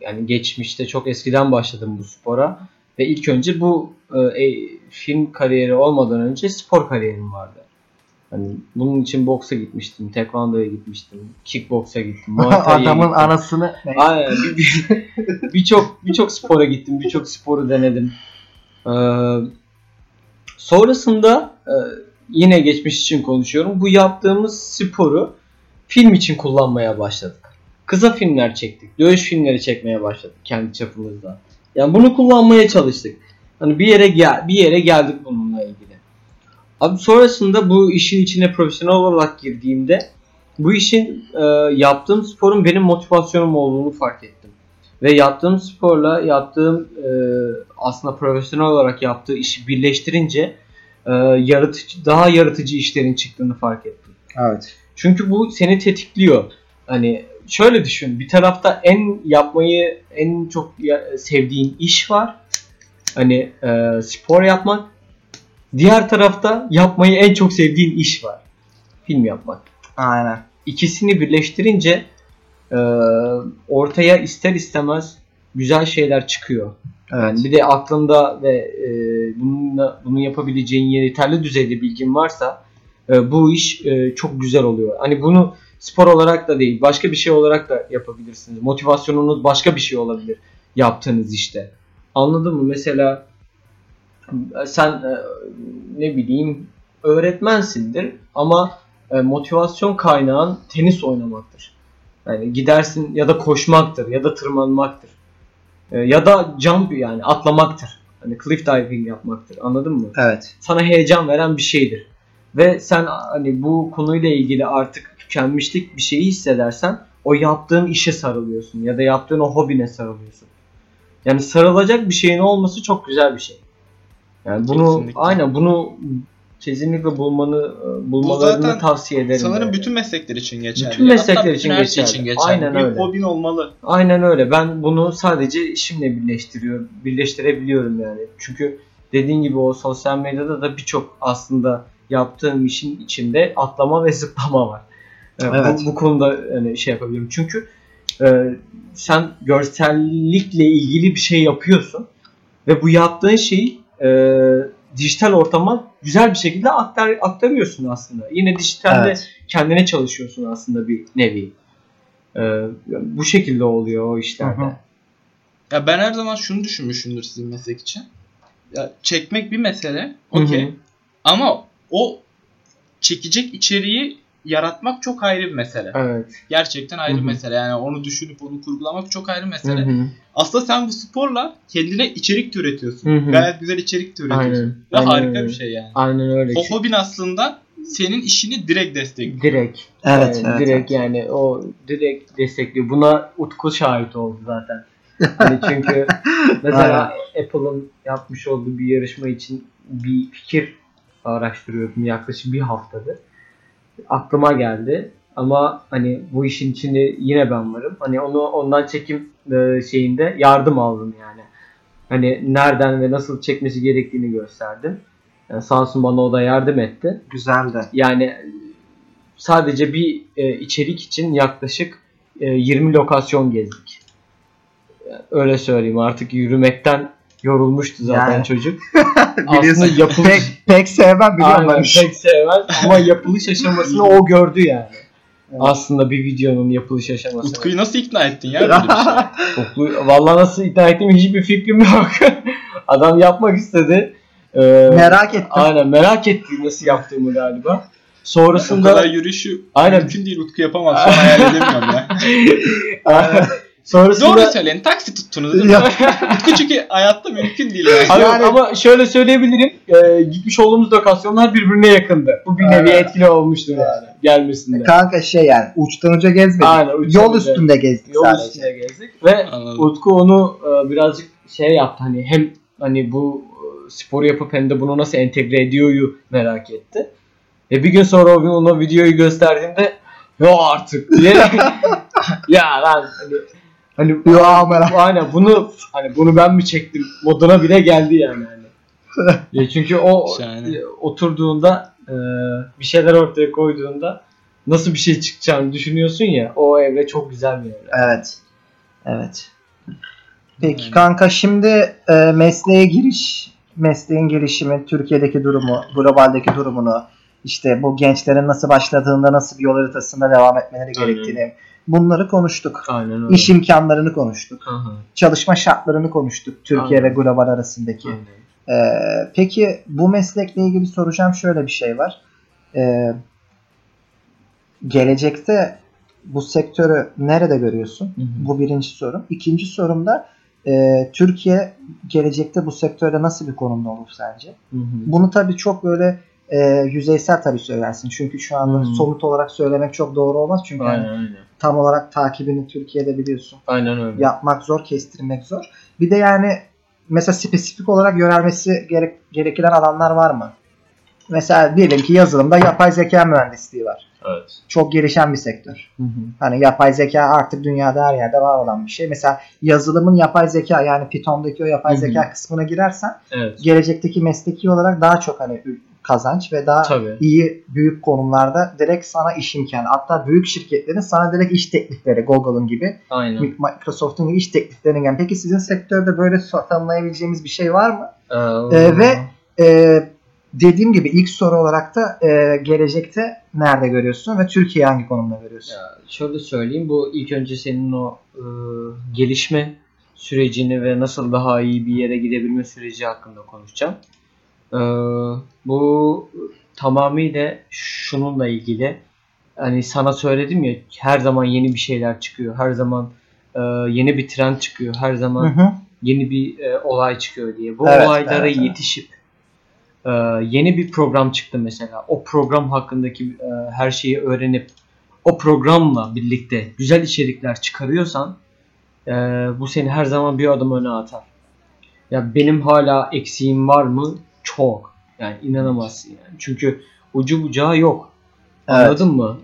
yani geçmişte çok eskiden başladım bu spora ve ilk önce bu e, e, film kariyeri olmadan önce spor kariyerim vardı. Hani bunun için boksa gitmiştim, tekvandoya gitmiştim, kickboksa gittim, muay (laughs) thai'ye Adamın gittim. anasını Aynen. Bir- bir- (laughs) Birçok birçok spora gittim. Birçok sporu denedim. Ee, sonrasında e, yine geçmiş için konuşuyorum. Bu yaptığımız sporu film için kullanmaya başladık. Kısa filmler çektik. Dövüş filmleri çekmeye başladık kendi çapımızda. Yani bunu kullanmaya çalıştık. Hani bir yere gel bir yere geldik bununla ilgili. Abi sonrasında bu işin içine profesyonel olarak girdiğimde bu işin e, yaptığım sporun benim motivasyonum olduğunu fark ettim. Ve yaptığım sporla yaptığım e, aslında profesyonel olarak yaptığı işi birleştirince e, yaratıcı daha yaratıcı işlerin çıktığını fark ettim. Evet. Çünkü bu seni tetikliyor. Hani şöyle düşün. Bir tarafta en yapmayı en çok sevdiğin iş var. Hani e, spor yapmak. Diğer tarafta yapmayı en çok sevdiğin iş var. Film yapmak Aynen. ikisini birleştirince e, ortaya ister istemez güzel şeyler çıkıyor. Evet. Bir de aklında ve e, bununla, bunu yapabileceğin yeterli düzeyde bilgin varsa e, bu iş e, çok güzel oluyor. Hani bunu spor olarak da değil başka bir şey olarak da yapabilirsiniz. Motivasyonunuz başka bir şey olabilir yaptığınız işte. Anladın mı? Mesela sen e, ne bileyim öğretmensindir ama e, motivasyon kaynağın tenis oynamaktır. Yani gidersin ya da koşmaktır ya da tırmanmaktır. E, ya da jump yani atlamaktır. Hani cliff diving yapmaktır. Anladın mı? Evet. Sana heyecan veren bir şeydir. Ve sen hani bu konuyla ilgili artık tükenmişlik bir şeyi hissedersen o yaptığın işe sarılıyorsun ya da yaptığın o hobine sarılıyorsun. Yani sarılacak bir şeyin olması çok güzel bir şey. Yani bunu Kesinlikle. aynen bunu kesinlikle bulmanı e, bulmalarını zaten tavsiye ederim. Sanırım yani. bütün meslekler için geçerli. Bütün meslekler Hatta için bütün şey geçerli. için geçerli. Aynen bir öyle. hobin olmalı. Aynen öyle. Ben bunu sadece işimle birleştiriyorum, birleştirebiliyorum yani. Çünkü dediğin gibi o sosyal medyada da birçok aslında yaptığım işin içinde atlama ve zıplama var. Ee, Evet. Bu, bu konuda yani şey yapabiliyorum. Çünkü e, sen görsellikle ilgili bir şey yapıyorsun ve bu yaptığın şeyi e, dijital ortama güzel bir şekilde aktar, aktarıyorsun aslında. Yine dijitalde Evet. kendine çalışıyorsun aslında bir nevi. Ee, bu şekilde oluyor o işlerde. Hı hı. Ya ben her zaman şunu düşünmüşümdür sizin meslek için. Ya çekmek bir mesele. Okey. Ama o çekecek içeriği yaratmak çok ayrı bir mesele. Evet. Gerçekten ayrı bir mesele. Yani onu düşünüp onu kurgulamak çok ayrı Hı mesele. hı. Aslında sen bu sporla kendine içerik de üretiyorsun. Hı hı. Gayet güzel içerik de üretiyorsun. Aynen. Ve Aynen harika öyle. bir şey yani. Aynen öyle. O hobin aslında senin işini direkt destekliyor. Direkt. Evet, Yani evet, direkt yani o direkt destekliyor. Buna Utku şahit oldu zaten. Hani çünkü (laughs) mesela Apple'ın yapmış olduğu bir yarışma için bir fikir araştırıyordum yaklaşık bir haftadır. Aklıma geldi ama hani bu işin içinde yine ben varım. Hani onu ondan çekim e, şeyinde yardım aldım yani. Hani nereden ve nasıl çekmesi gerektiğini gösterdim. Yani sağ olsun bana o da yardım etti. Güzeldi. Yani sadece bir e, içerik için yaklaşık e, 20 lokasyon gezdik. Öyle söyleyeyim artık yürümekten yorulmuştu zaten Yani. çocuk. (laughs) Aslında yapılış Pek, sevmem biliyorum Aynen, ben. pek sevmez ama yapılış aşamasını o gördü yani. Aslında bir videonun yapılış aşamasını. Utku'yu nasıl ikna ettin ya şey? (laughs) Utku, vallahi nasıl ikna ettim hiçbir fikrim yok. (laughs) Adam yapmak istedi. Ee, Merak ettim. Aynen merak etti nasıl yaptığımı galiba. o Sonrasında kadar yürüyüşü Aynen. mümkün değil Utku yapamaz. Şu hayal edemiyorum ya. (laughs) sonrasında Doğru söyleyin. Taksi tuttunuz değil mi? Utku (laughs) çünkü hayatta mümkün değil yani. Abi Yani- ama şöyle söyleyebilirim. e, gitmiş olduğumuz lokasyonlar birbirine yakındı. Bu bir nevi etkili olmuştur yani gelmesinde. kanka şey yani uçtan uca gezmedik. Aynen, uçtan Yol uca. üstünde gezdik Yol sadece. üstüne gezdik ve Anladım. Utku onu e, birazcık şey yaptı hani hem hani bu e, sporu yapıp hem de bunu nasıl entegre ediyoryu merak etti. Ve bir gün sonra o gün ona videoyu gösterdiğimde yo artık diye (laughs) ya lan hani hani Yo amına. aynen bunu hani bunu ben mi çektim moduna bile geldi yani hani. (laughs) Ya çünkü o Şahane. e, oturduğunda e, bir şeyler ortaya koyduğunda nasıl bir şey çıkacağını düşünüyorsun ya o evre çok güzel bir evre. Evet. Evet. Peki Aynen. kanka şimdi e, mesleğe giriş, mesleğin gelişimi, Türkiye'deki durumu, globaldeki durumunu, işte bu gençlerin nasıl başladığında nasıl bir yol haritasında devam etmeleri Aynen. Bunları konuştuk. Aynen öyle. İş imkanlarını konuştuk. Hı. Çalışma şartlarını konuştuk Türkiye Aynen. ve global arasındaki. Aynen. Ee, peki bu meslekle ilgili soracağım şöyle bir şey var. Ee, gelecekte bu sektörü nerede görüyorsun? Hı hı. Bu birinci sorum. İkinci sorum da e, Türkiye gelecekte bu sektörde nasıl bir konumda olur sence? Hı hı. Bunu tabii çok böyle e, yüzeysel tabii söylersin. Çünkü şu anda hı. somut olarak söylemek çok doğru olmaz. Çünkü Aynen yani aynen. tam olarak takibini Türkiye'de biliyorsun Aynen öyle. yapmak zor, kestirmek zor. Bir de yani mesela spesifik olarak yönelmesi gerek, gereken alanlar var mı? Mesela diyelim ki yazılımda yapay zeka mühendisliği var. Evet. Çok gelişen bir sektör. Hı hı. Hani yapay zeka artık dünyada her yerde var olan bir şey. Mesela yazılımın yapay zeka yani Python'daki o yapay Hı hı. zeka kısmına girersen Evet. gelecekteki mesleki olarak daha çok hani kazanç ve daha Tabii. iyi büyük konumlarda direkt sana iş imkanı. Hatta büyük şirketlerin sana direkt iş teklifleri Google'ın gibi Aynen. Microsoft'un gibi iş tekliflerine gelen. Peki sizin sektörde böyle tanımlayabileceğimiz bir şey var mı? Ee, Ee, ve e, dediğim gibi ilk soru olarak da e, gelecekte nerede görüyorsun ve Türkiye hangi konumda görüyorsun? Ya şöyle söyleyeyim bu ilk önce senin o e, gelişme sürecini ve nasıl daha iyi bir yere gidebilme süreci hakkında konuşacağım. E, bu tamamıyla şununla ilgili. Hani sana söyledim ya her zaman yeni bir şeyler çıkıyor. Her zaman e, yeni bir trend çıkıyor. Her Hı zaman hı. yeni bir e, olay çıkıyor diye. Bu Evet, olaylara evet. yetişip e, yeni bir program çıktı mesela. O program hakkındaki e, her şeyi öğrenip o programla birlikte güzel içerikler çıkarıyorsan e, bu seni her zaman bir adım öne atar. Ya benim hala eksiğim var mı? Çok. Yani inanamazsın yani. Çünkü ucu bucağı yok. Evet. Anladın mı?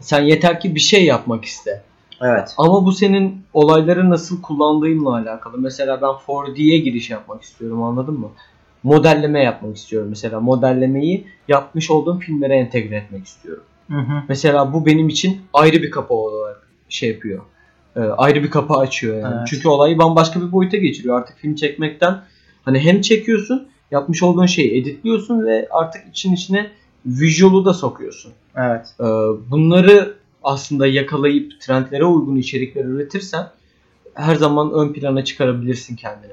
Sen yeter ki bir şey yapmak iste. Evet. Ama bu senin olayları nasıl kullandığınla alakalı. Mesela ben 4D'ye giriş yapmak istiyorum anladın mı? Modelleme yapmak istiyorum mesela. Modellemeyi yapmış olduğum filmlere entegre etmek istiyorum. Hı hı. Mesela bu benim için ayrı bir kapı olarak şey yapıyor. Ee, ayrı bir kapı açıyor yani. Evet. Çünkü olayı bambaşka bir boyuta geçiriyor. Artık film çekmekten hani hem çekiyorsun, yapmış olduğun şeyi editliyorsun ve artık için içine visual'u da sokuyorsun. Evet. Ee, bunları aslında yakalayıp trendlere uygun içerikler üretirsen her zaman ön plana çıkarabilirsin kendini.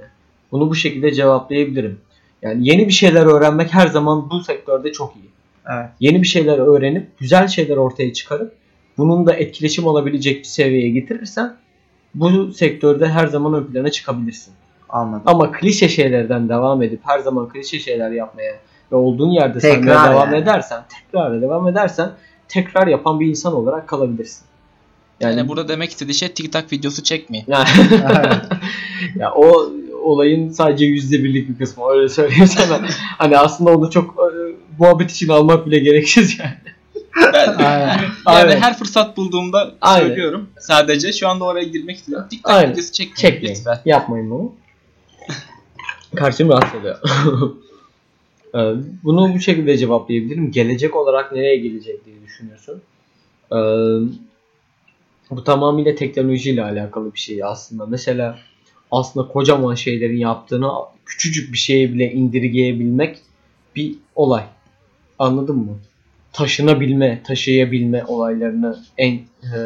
Bunu bu şekilde cevaplayabilirim. Yani yeni bir şeyler öğrenmek her zaman bu sektörde çok iyi. Evet. Yeni bir şeyler öğrenip güzel şeyler ortaya çıkarıp bunun da etkileşim olabilecek bir seviyeye getirirsen bu sektörde her zaman ön plana çıkabilirsin. Anladım. Ama klişe şeylerden devam edip her zaman klişe şeyler yapmaya ve olduğun yerde Tekrar sarmaya devam yani. edersen, tekrar devam edersen tekrar yapan bir insan olarak kalabilirsin. Yani, Yani, burada demek istediği şey TikTok videosu çekmeyin. Ya (laughs) o olayın sadece yüzde birlik bir kısmı öyle söyleyeyim sana. (laughs) hani aslında onu çok e, muhabbet için almak bile gereksiz yani. Ben, (laughs) Aynen. yani Aynen. her fırsat bulduğumda Aynen. söylüyorum. Sadece şu anda oraya girmek istiyorum. TikTok Aynen. videosu çekmeyin. Çekmeyin. Lütfen. Yapmayın bunu. Karşım rahatsız oluyor. (laughs) Ee, Bunu bu şekilde cevaplayabilirim. Gelecek olarak nereye gelecek diye düşünüyorsun. Ee, Bu tamamıyla teknolojiyle alakalı bir şey aslında. Mesela aslında kocaman şeylerin yaptığını küçücük bir şeye bile indirgeyebilmek bir olay. Anladın mı? Taşınabilme, taşıyabilme olaylarını en e,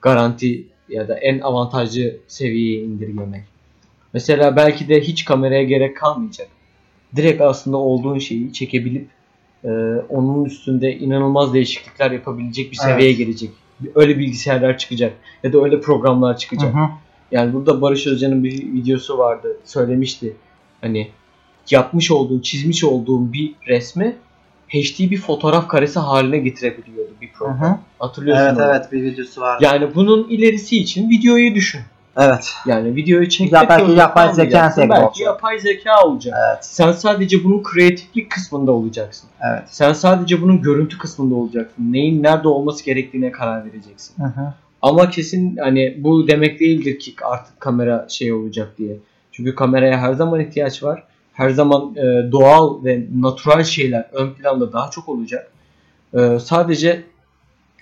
garanti ya da en avantajlı seviyeye indirgemek. Mesela belki de hiç kameraya gerek kalmayacak. Direkt aslında olduğun şeyi çekebilip e, onun üstünde inanılmaz değişiklikler yapabilecek bir seviyeye Evet. gelecek. Öyle bilgisayarlar çıkacak ya da öyle programlar Hı çıkacak. hı. Yani burada Barış Özcan'ın bir videosu vardı. Söylemişti. Hani yapmış olduğun, çizmiş olduğun bir resmi HD bir fotoğraf karesi haline getirebiliyordu bir Hı program. hı. Hatırlıyorsun Evet onu. evet bir videosu var. Yani bunun ilerisi için videoyu düşün. Evet. Yani videoyu çekmek Ya belki yapay zeka entegre Belki olacak. yapay zeka olacak. Evet. Sen sadece bunun kreatiflik kısmında olacaksın. Evet. Sen sadece bunun görüntü kısmında olacaksın. Neyin nerede olması gerektiğine karar vereceksin. Hı hı. Ama kesin hani bu demek değildir ki artık kamera şey olacak diye. Çünkü kameraya her zaman ihtiyaç var. Her zaman e, doğal ve natural şeyler ön planda daha çok olacak. E, sadece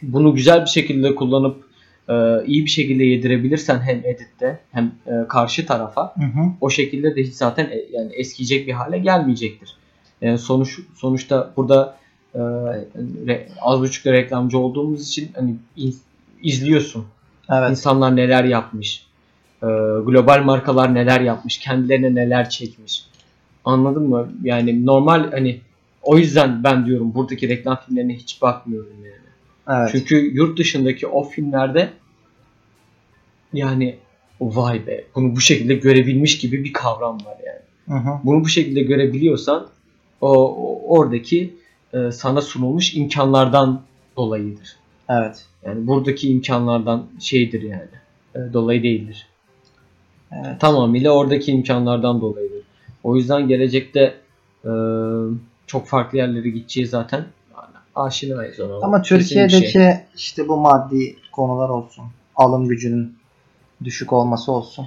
bunu güzel bir şekilde kullanıp e, iyi bir şekilde yedirebilirsen hem editte hem e, karşı tarafa Hı hı. o şekilde de hiç zaten e, yani eskiyecek bir hale gelmeyecektir. Yani sonuç sonuçta burada e, re- az buçuk da reklamcı olduğumuz için hani izliyorsun. Evet. İnsanlar neler yapmış. e, global markalar neler yapmış. Kendilerine neler çekmiş. Anladın mı? Yani normal hani o yüzden ben diyorum buradaki reklam filmlerine hiç bakmıyorum yani. Evet. Çünkü yurt dışındaki o filmlerde yani vay be bunu bu şekilde görebilmiş gibi bir kavram var yani. Hı hı. Bunu bu şekilde görebiliyorsan o, o- oradaki e, sana sunulmuş imkanlardan dolayıdır. Evet. Yani buradaki imkanlardan şeydir yani. e, dolayı değildir. Evet. Tamamıyla oradaki imkanlardan dolayıdır. O yüzden gelecekte e, çok farklı yerlere gideceği zaten aşinayız ona. Ama Türkiye'deki şey. işte bu maddi konular olsun. Alım gücünün düşük olması olsun.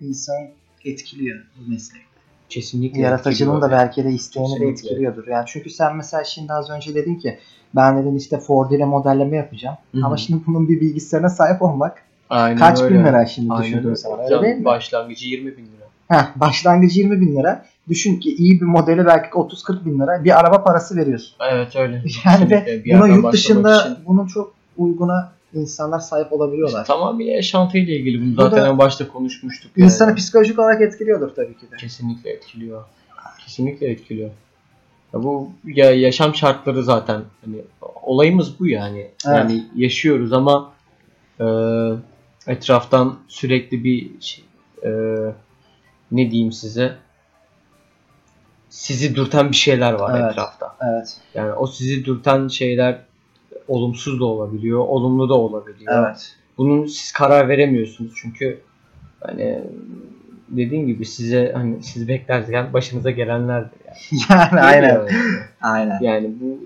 İnsan etkiliyor bu meslek. kesinlikle Yaratıcının da belki de isteğini de etkiliyordur. Yani çünkü sen mesela şimdi az önce dedin ki ben dedin işte 4D ile modelleme yapacağım. Hı hı. Ama şimdi bunun bir bilgisayarına sahip olmak Aynen kaç öyle. bin lira şimdi Aynen düşündüğün zaman öyle Can- değil mi? Başlangıcı 20 bin lira. Heh, başlangıcı 20 bin lira. Düşün ki iyi bir modeli belki 30-40 bin lira bir araba parası veriyorsun. Evet öyle. Yani Kesinlikle ve buna yurt dışında bunun çok uyguna insanlar sahip olabiliyorlar. Tamamıyla yaşantıyla ilgili bunu zaten en başta konuşmuştuk. yani. İnsanı psikolojik olarak etkiliyordur tabii ki de. Kesinlikle etkiliyor. Kesinlikle etkiliyor. Ya bu ya yaşam şartları zaten hani olayımız bu yani. Yani yaşıyoruz ama e, etraftan sürekli bir şey, e, ne diyeyim size sizi dürten bir şeyler var Evet. etrafta. Evet. Yani o sizi dürten şeyler olumsuz da olabiliyor, olumlu da olabiliyor. Evet. Bunun siz karar veremiyorsunuz çünkü hani dediğim gibi size hani siz beklerken başınıza gelenlerdir yani. (laughs) Yani aynen. Yani, Aynen. yani bu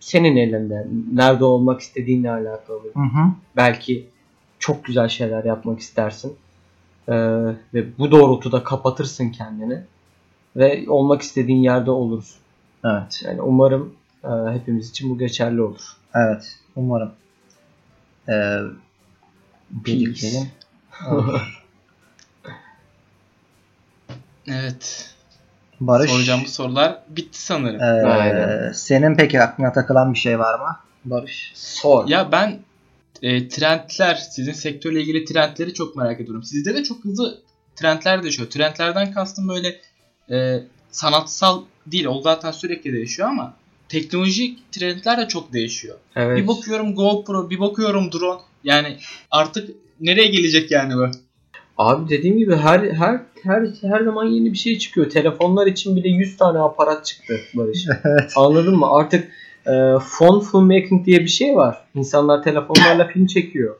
senin elinde. Nerede olmak istediğinle alakalı. Hı hı. Belki çok güzel şeyler yapmak istersin. Ee, ve bu doğrultuda kapatırsın kendini. Ve olmak istediğin yerde olursun. Evet. Yani umarım e, hepimiz için bu geçerli olur. Evet. Umarım. Ee, diyelim. (laughs) Evet. Barış. Soracağım bu sorular bitti sanırım. ee, Aynen. senin peki aklına takılan bir şey var mı? Barış. Sor. Ya ben e, trendler, sizin sektörle ilgili trendleri çok merak ediyorum. Sizde de çok hızlı trendler değişiyor. Trendlerden kastım böyle e, sanatsal değil o zaten sürekli değişiyor ama teknolojik trendler de çok değişiyor. Evet. Bir bakıyorum GoPro, bir bakıyorum drone. Yani artık nereye gelecek yani bu? Abi dediğim gibi her her her her zaman yeni bir şey çıkıyor. Telefonlar için bile 100 tane aparat çıktı Barış. (laughs) Evet. Anladın mı? Artık e, phone filmmaking diye bir şey var. İnsanlar telefonlarla film çekiyor.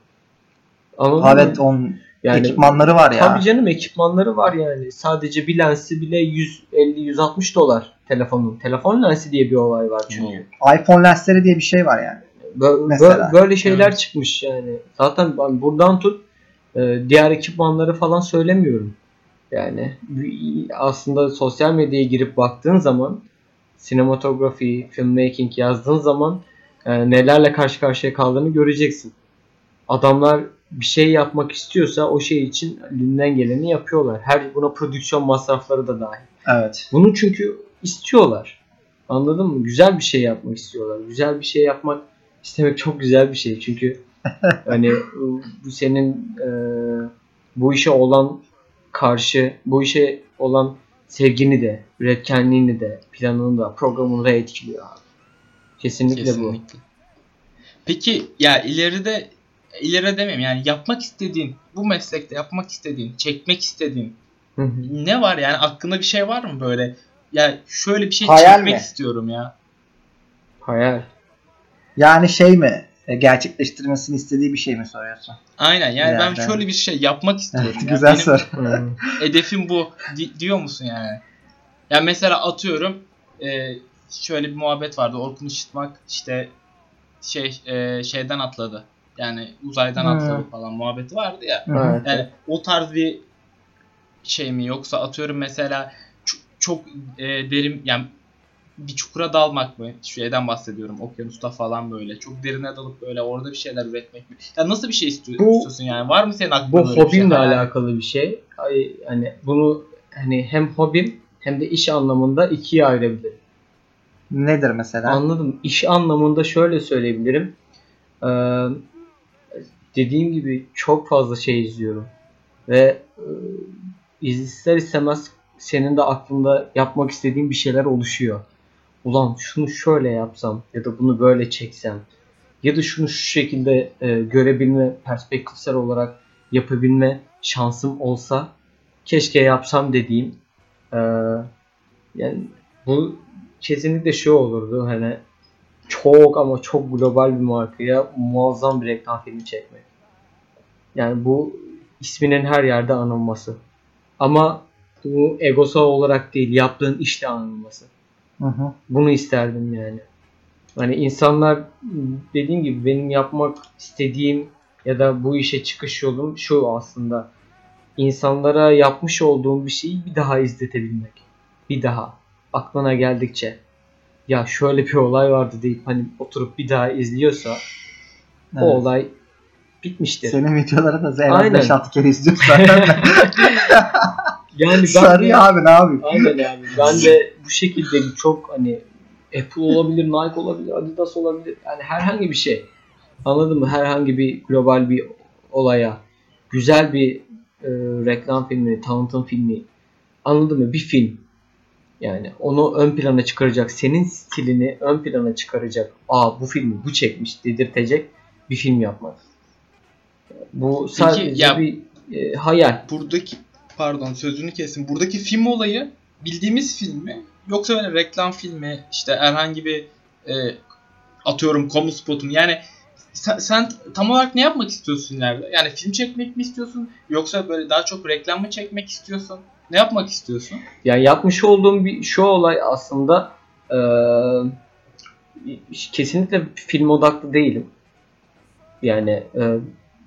Anladın mı? Evet onun Yani ekipmanları var ya. Tabii canım ekipmanları var yani. Sadece bir lensi bile 150-160 dolar telefonun. Telefon lensi diye bir olay var çünkü. iPhone lensleri diye bir şey var yani. Bö- Mesela. bö- böyle şeyler Evet. çıkmış yani. Zaten buradan tut e, diğer ekipmanları falan söylemiyorum. Yani aslında sosyal medyaya girip baktığın zaman sinematografi, filmmaking yazdığın zaman e, nelerle karşı karşıya kaldığını göreceksin. Adamlar bir şey yapmak istiyorsa o şey için elinden geleni yapıyorlar. Her buna prodüksiyon masrafları da dahil. Evet. Bunu çünkü istiyorlar. Anladın mı? Güzel bir şey yapmak istiyorlar. Güzel bir şey yapmak istemek çok güzel bir şey. Çünkü (laughs) hani bu senin e, bu işe olan karşı, bu işe olan sevgini de, üretkenliğini de, planını da, programını da etkiliyor abi. Kesinlikle, Kesinlikle. Peki ya ileride ileride demeyeyim yani yapmak istediğin, bu meslekte yapmak istediğin, çekmek istediğin ne var yani aklında bir şey var mı böyle? Ya şöyle bir şey Hayal çekmek mi? istiyorum ya. Hayal. Yani şey mi? e, Gerçekleştirmesini istediği bir şey mi soruyorsun? Aynen yani ben Yani. şöyle bir şey yapmak istiyorum. Evet, (laughs) ya. güzel Benim soru. (laughs) Hedefim bu di- diyor musun yani? Ya mesela atıyorum e, şöyle bir muhabbet vardı. Orkun Işıtmak işte şey e, şeyden atladı. Yani uzaydan Hmm. atladı falan muhabbeti vardı ya. Evet. Yani o tarz bir şey mi yoksa atıyorum mesela çok, çok e, derin yani bir çukura dalmak mı? Şeyden bahsediyorum. Okyanusta falan böyle. Çok derine dalıp böyle orada bir şeyler üretmek mi? Ya nasıl bir şey istiyor- Bu- istiyorsun yani? Var mı senin aklında Bu şey? hobimle Hayal? alakalı bir şey. Hani bunu hani hem hobim hem de iş anlamında ikiye ayırabilirim. Nedir mesela? Anladım. İş anlamında şöyle söyleyebilirim. Ee, dediğim gibi çok fazla şey izliyorum. Ve e, ister istemez senin de aklında yapmak istediğin bir şeyler oluşuyor. Ulan şunu şöyle yapsam ya da bunu böyle çeksem ya da şunu şu şekilde e, görebilme, perspektifsel olarak yapabilme şansım olsa keşke yapsam dediğim e, yani bu kesinlikle şu olurdu hani çok ama çok global bir markaya muazzam bir reklam filmi çekmek. Yani bu isminin her yerde anılması. Ama bu egosal olarak değil yaptığın işte anılması. Hı hı. Bunu isterdim yani. Hani insanlar dediğim gibi benim yapmak istediğim ya da bu işe çıkış yolum şu aslında. İnsanlara yapmış olduğum bir şeyi bir daha izletebilmek. Bir daha. Aklına geldikçe. Ya şöyle bir olay vardı deyip hani oturup bir daha izliyorsa Evet. o olay bitmiştir. Senin videoları da en az Aynen. 5-6 kere izliyorum zaten. (laughs) Yani ben Sarıyor de, abi ne yapayım? aynen yani ben de bu şekilde çok hani Apple olabilir, Nike olabilir, Adidas olabilir. Yani herhangi bir şey. Anladın mı? Herhangi bir global bir olaya güzel bir e, reklam filmi, tanıtım filmi anladın mı? Bir film. Yani onu ön plana çıkaracak, senin stilini ön plana çıkaracak. Aa bu filmi bu çekmiş dedirtecek bir film yapmak. Bu sadece ya- bir e, hayal. buradaki pardon sözünü kesin. Buradaki film olayı bildiğimiz film mi? Yoksa böyle reklam filmi işte herhangi bir e, atıyorum kamu spotu mu? Yani sen, sen tam olarak ne yapmak istiyorsun ileride? Yani film çekmek mi istiyorsun? Yoksa böyle daha çok reklam mı çekmek istiyorsun? Ne yapmak istiyorsun? Yani yapmış olduğum bir şu olay aslında eee, kesinlikle film odaklı değilim. Yani eee,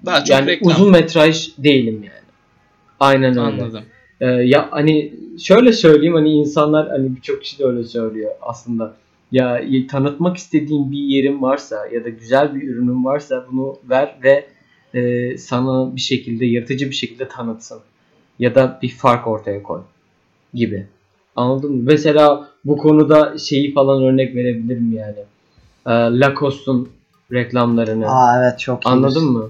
Daha çok yani reklam. uzun metraj değilim yani. Aynen öyle. Anladım. Eee, ya hani şöyle söyleyeyim hani insanlar hani birçok kişi de öyle söylüyor aslında. Ya tanıtmak istediğin bir yerin varsa ya da güzel bir ürünün varsa bunu ver ve eee, sana bir şekilde yaratıcı bir şekilde tanıtsın. Ya da bir fark ortaya koy gibi. Anladın mı? Mesela bu konuda şeyi falan örnek verebilirim yani. Eee, Lacoste'un reklamlarını. Aa evet çok iyi. Anladın mı?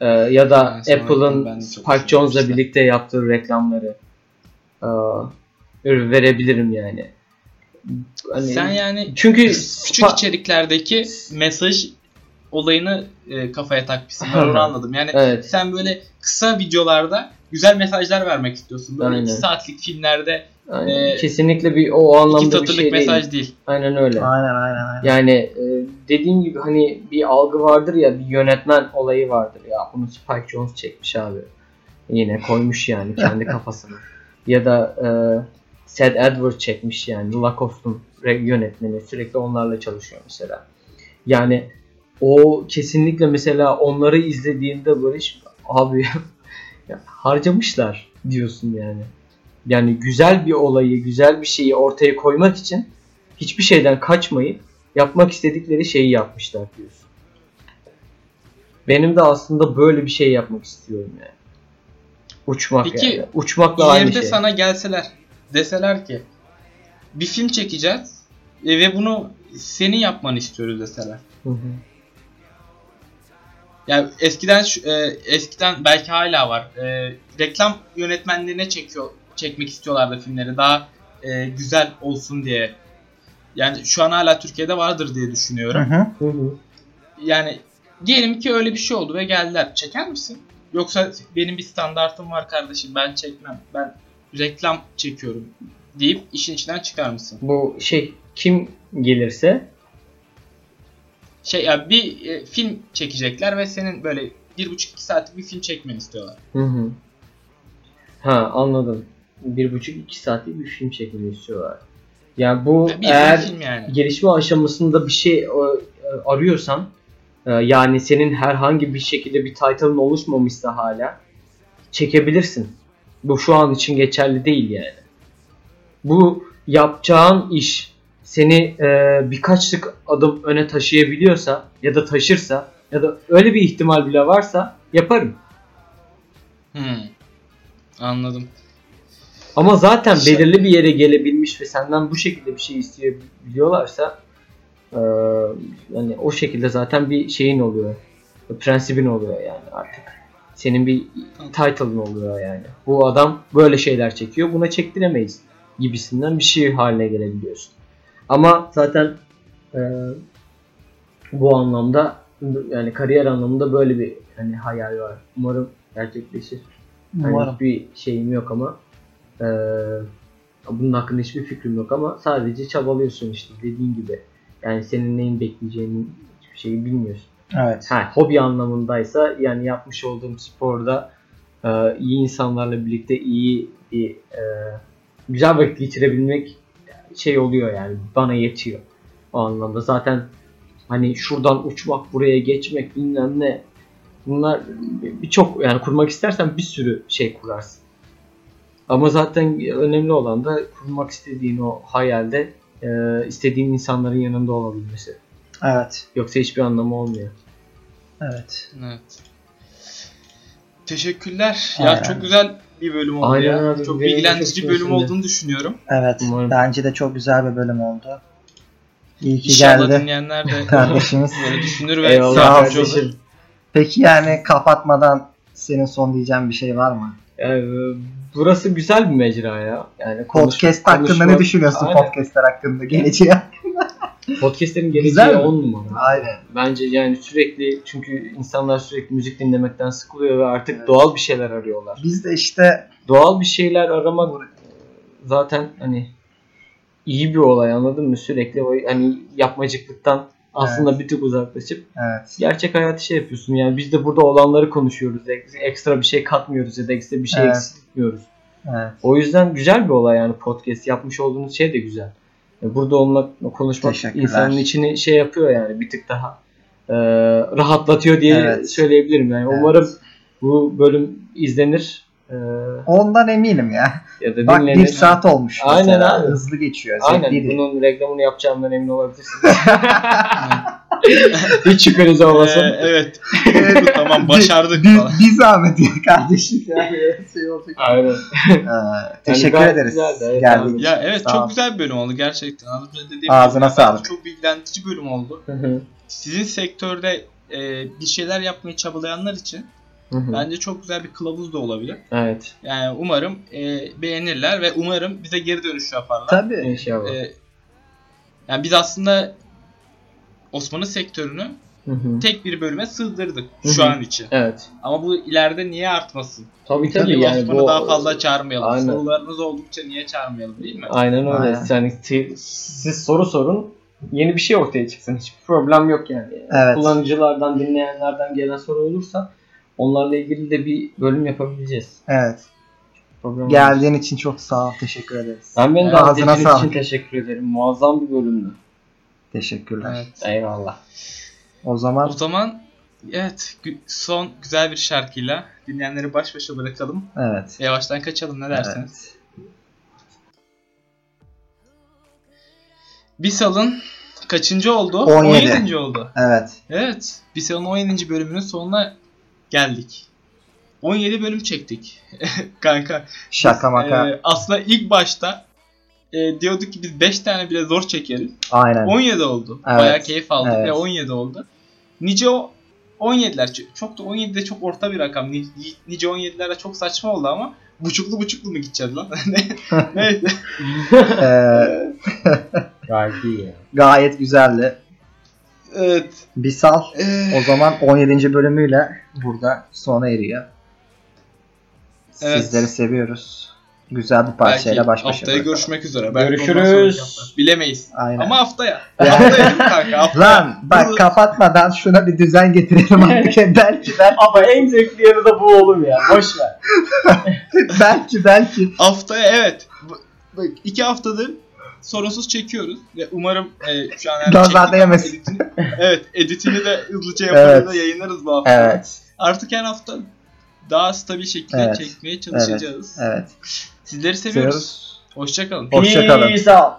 Ee, ya da Yani Apple'ın Spike Jonze'la birlikte yaptığı reklamları. Ee, verebilirim yani. Hani, Sen yani çünkü küçük spa- içeriklerdeki mesaj olayını e, kafaya takmışsın. Ben onu (laughs) anladım. Yani Evet. sen böyle kısa videolarda güzel mesajlar vermek istiyorsun. Böyle Aynen. 2 saatlik filmlerde Aynen. Ee, kesinlikle bir o iki anlamda bir satırlık şey mesaj değil. değil. Aynen öyle. Aynen aynen aynen. Yani e, dediğim gibi hani bir algı vardır ya bir yönetmen olayı vardır ya bunu Spike Jonze çekmiş abi. Yine koymuş yani kendi (laughs) kafasına. Ya da e, Seth Edwards çekmiş yani Lacoste'un yönetmeni sürekli onlarla çalışıyor mesela. Yani o kesinlikle mesela onları izlediğinde böyle hiç- abi ya harcamışlar diyorsun yani. Yani güzel bir olayı, güzel bir şeyi ortaya koymak için hiçbir şeyden kaçmayıp yapmak istedikleri şeyi yapmışlar diyorsun. Benim de aslında böyle bir şey yapmak istiyorum yani. Uçmak Peki, yani. Uçmakla aynı şey. sana gelseler deseler ki bir film çekeceğiz ve bunu senin yapmanı istiyoruz deseler. Hı hı. Yani eskiden e, eskiden belki hala var. E, reklam yönetmenlerine çekiyor çekmek istiyorlardı filmleri daha e, güzel olsun diye. Yani şu an hala Türkiye'de vardır diye düşünüyorum. hı. Hı hı. Yani diyelim ki öyle bir şey oldu ve geldiler. Çeker misin? Yoksa benim bir standartım var kardeşim ben çekmem. Ben reklam çekiyorum deyip işin içinden çıkar mısın? Bu şey kim gelirse Şey ya bir e, film çekecekler ve senin böyle bir buçuk iki saatlik bir film çekmeni istiyorlar. Hı hı. Ha anladım. Bir buçuk iki saatlik bir film çekmeni istiyorlar. Yani bu bir eğer yani. gelişme aşamasında bir şey e, e, arıyorsan e, yani senin herhangi bir şekilde bir title'ın oluşmamışsa hala çekebilirsin. Bu şu an için geçerli değil yani. Bu yapacağın iş seni e, birkaç tık adım öne taşıyabiliyorsa ya da taşırsa ya da öyle bir ihtimal bile varsa yaparım. Hmm. Anladım. Ama zaten Şey- belirli bir yere gelebilmiş ve senden bu şekilde bir şey isteyebiliyorlarsa eee, yani o şekilde zaten bir şeyin oluyor. Prensibin oluyor yani artık. Senin bir title'ın oluyor yani. Bu adam böyle şeyler çekiyor. Buna çektiremeyiz gibisinden bir şey haline gelebiliyorsun. Ama zaten eee, bu anlamda yani kariyer anlamında böyle bir hani hayal var. Umarım gerçekleşir. Hani Umarım. hiçbir şeyim yok ama eee, bunun hakkında hiçbir fikrim yok ama sadece çabalıyorsun işte dediğin gibi. Yani senin neyin bekleyeceğini hiçbir şeyi bilmiyorsun. Evet. Ha, hobi anlamındaysa yani yapmış olduğum sporda eee, iyi insanlarla birlikte iyi bir eee, güzel vakit geçirebilmek şey oluyor yani bana yetiyor. O anlamda zaten hani şuradan uçmak buraya geçmek bilmem ne bunlar birçok yani kurmak istersen bir sürü şey kurarsın. Ama zaten önemli olan da kurmak istediğin o hayalde e, istediğin insanların yanında olabilmesi. Evet. Yoksa hiçbir anlamı olmuyor. Evet. Evet. Teşekkürler. Aynen. Ya çok güzel bir bölüm oldu Aynen ya. abi, çok bilgilendirici bölüm olduğunu düşünüyorum. Evet. Umarım. Bence de çok güzel bir bölüm oldu. İyi ki İnşallah geldi dinleyenler de (laughs) kardeşimiz. böyle düşünür ve Eyvallah Sağ ol. yardımcı olur. kardeşim. Peki yani kapatmadan senin son diyeceğin bir şey var mı? Yani, e, burası güzel bir mecra ya. Yani konuş- Podcast hakkında konuşma- ne düşünüyorsun Aynen. podcastler hakkında geleceği? Podcastlerin Güzel geleceği mi? on numara. Aynen. Bence yani sürekli çünkü insanlar sürekli müzik dinlemekten sıkılıyor ve artık Evet. doğal bir şeyler arıyorlar. Biz de işte Doğal bir şeyler aramak zaten hani iyi bir olay anladın mı? Sürekli o hani yapmacıklıktan aslında bir tık uzaklaşıp evet. gerçek hayatı şey yapıyorsun. Yani biz de burada olanları konuşuyoruz. Ek- Ekstra bir şey katmıyoruz ya da ekstra bir şey Evet. eksiltmiyoruz. Evet. O yüzden güzel bir olay yani podcast. Yapmış olduğunuz şey de güzel. Yani Burada olmak, konuşmak insanın içini şey yapıyor yani bir tık daha e, rahatlatıyor diye Evet. söyleyebilirim. Yani Evet. umarım bu bölüm izlenir e, Ondan eminim ya. ya da Bak bir saat olmuş Aynen mesela. abi. Hızlı geçiyor. Aynen zevkliydi. bunun reklamını yapacağımdan emin olabilirsiniz. (laughs) (laughs) Hiç şüpheniz olmasın. Ee, evet. (laughs) tamam başardık bir, falan. bir zahmet ya (laughs) kardeşim. Yani şey olacak. Aynen. Ee, teşekkür gayet ederiz. güzeldi, evet. Ya evet çok güzel bir bölüm oldu gerçekten. Az önce dediğim Ağzına gibi, sağlık. Çok bilgilendirici bölüm oldu. Hı hı. Sizin sektörde e, bir şeyler yapmaya çabalayanlar için Hı hı. Bence çok güzel bir kılavuz da olabilir. Evet. Yani umarım e, beğenirler ve umarım bize geri dönüş yaparlar. Tabii. İnşallah. E, yani biz aslında Osmanlı sektörünü Hı hı. tek bir bölüme sığdırdık Hı hı. şu an için. Evet. Ama bu ileride niye artmasın? Tabii Tabii tabii yani Osman'ı bu daha fazla çağırmayalım. Aynen. Sorularımız oldukça niye çağırmayalım değil mi? Aynen öyle. Aynen. Yani ti- siz soru sorun. Yeni bir şey ortaya çıksın. Hiçbir problem yok yani. Evet. Kullanıcılardan, dinleyenlerden gelen soru olursa onlarla ilgili de bir bölüm yapabileceğiz. Evet. Problem. Geldiğin için çok sağ ol. Teşekkür ederiz. Ben beni Evet, davet ağzına ettiğiniz için teşekkür ederim. Muazzam bir bölümdü. Teşekkürler. Evet. Eyvallah. O zaman O zaman evet son güzel bir şarkıyla dinleyenleri baş başa bırakalım. evet. Yavaştan kaçalım ne dersiniz? Evet. Bisal'ın kaçıncı oldu? 17. 17. oldu. Evet. Evet. Bisal'ın 17. bölümünün sonuna geldik. 17 bölüm çektik. (laughs) Kanka. Şaka maka. Ee, aslında ilk başta e, diyorduk ki biz 5 tane bile zor çekeriz. Aynen. 17 oldu. Evet. Bayağı keyif aldık Evet. ve 17 oldu. Nice o 17'ler ç- çok da 17 de çok orta bir rakam. Ni- Nice 17'ler de çok saçma oldu ama buçuklu buçuklu mu gideceğiz lan? (laughs) (laughs) Neyse. Ee, (laughs) Gayet iyi gayet güzeldi. Evet. Bisal Ee, o zaman 17. bölümüyle burada sona eriyor. Evet. Sizleri seviyoruz. Güzel bir belki parçayla baş başa haftaya bırakalım. görüşmek üzere. Belki Görüşürüz. Bilemeyiz. Aynen. Ama haftaya. (laughs) Haftaya değil mi kanka? Haftaya. Lan bak kapatmadan şuna bir düzen getirelim artık. (laughs) (laughs) belki belki Ama en zevkli yanı da bu oğlum ya. Boş ver. belki belki. Haftaya evet. Bu- Bak iki haftadır sorunsuz çekiyoruz ve umarım e, şu an çektik ama değmesin. editini, evet editini de hızlıca yaparız Evet. da yayınlarız bu hafta. Evet. Artık her hafta daha stabil şekilde Evet. çekmeye çalışacağız. Evet. Sizleri seviyoruz. Hoşçakalın. Hoşça kalın. Peace out.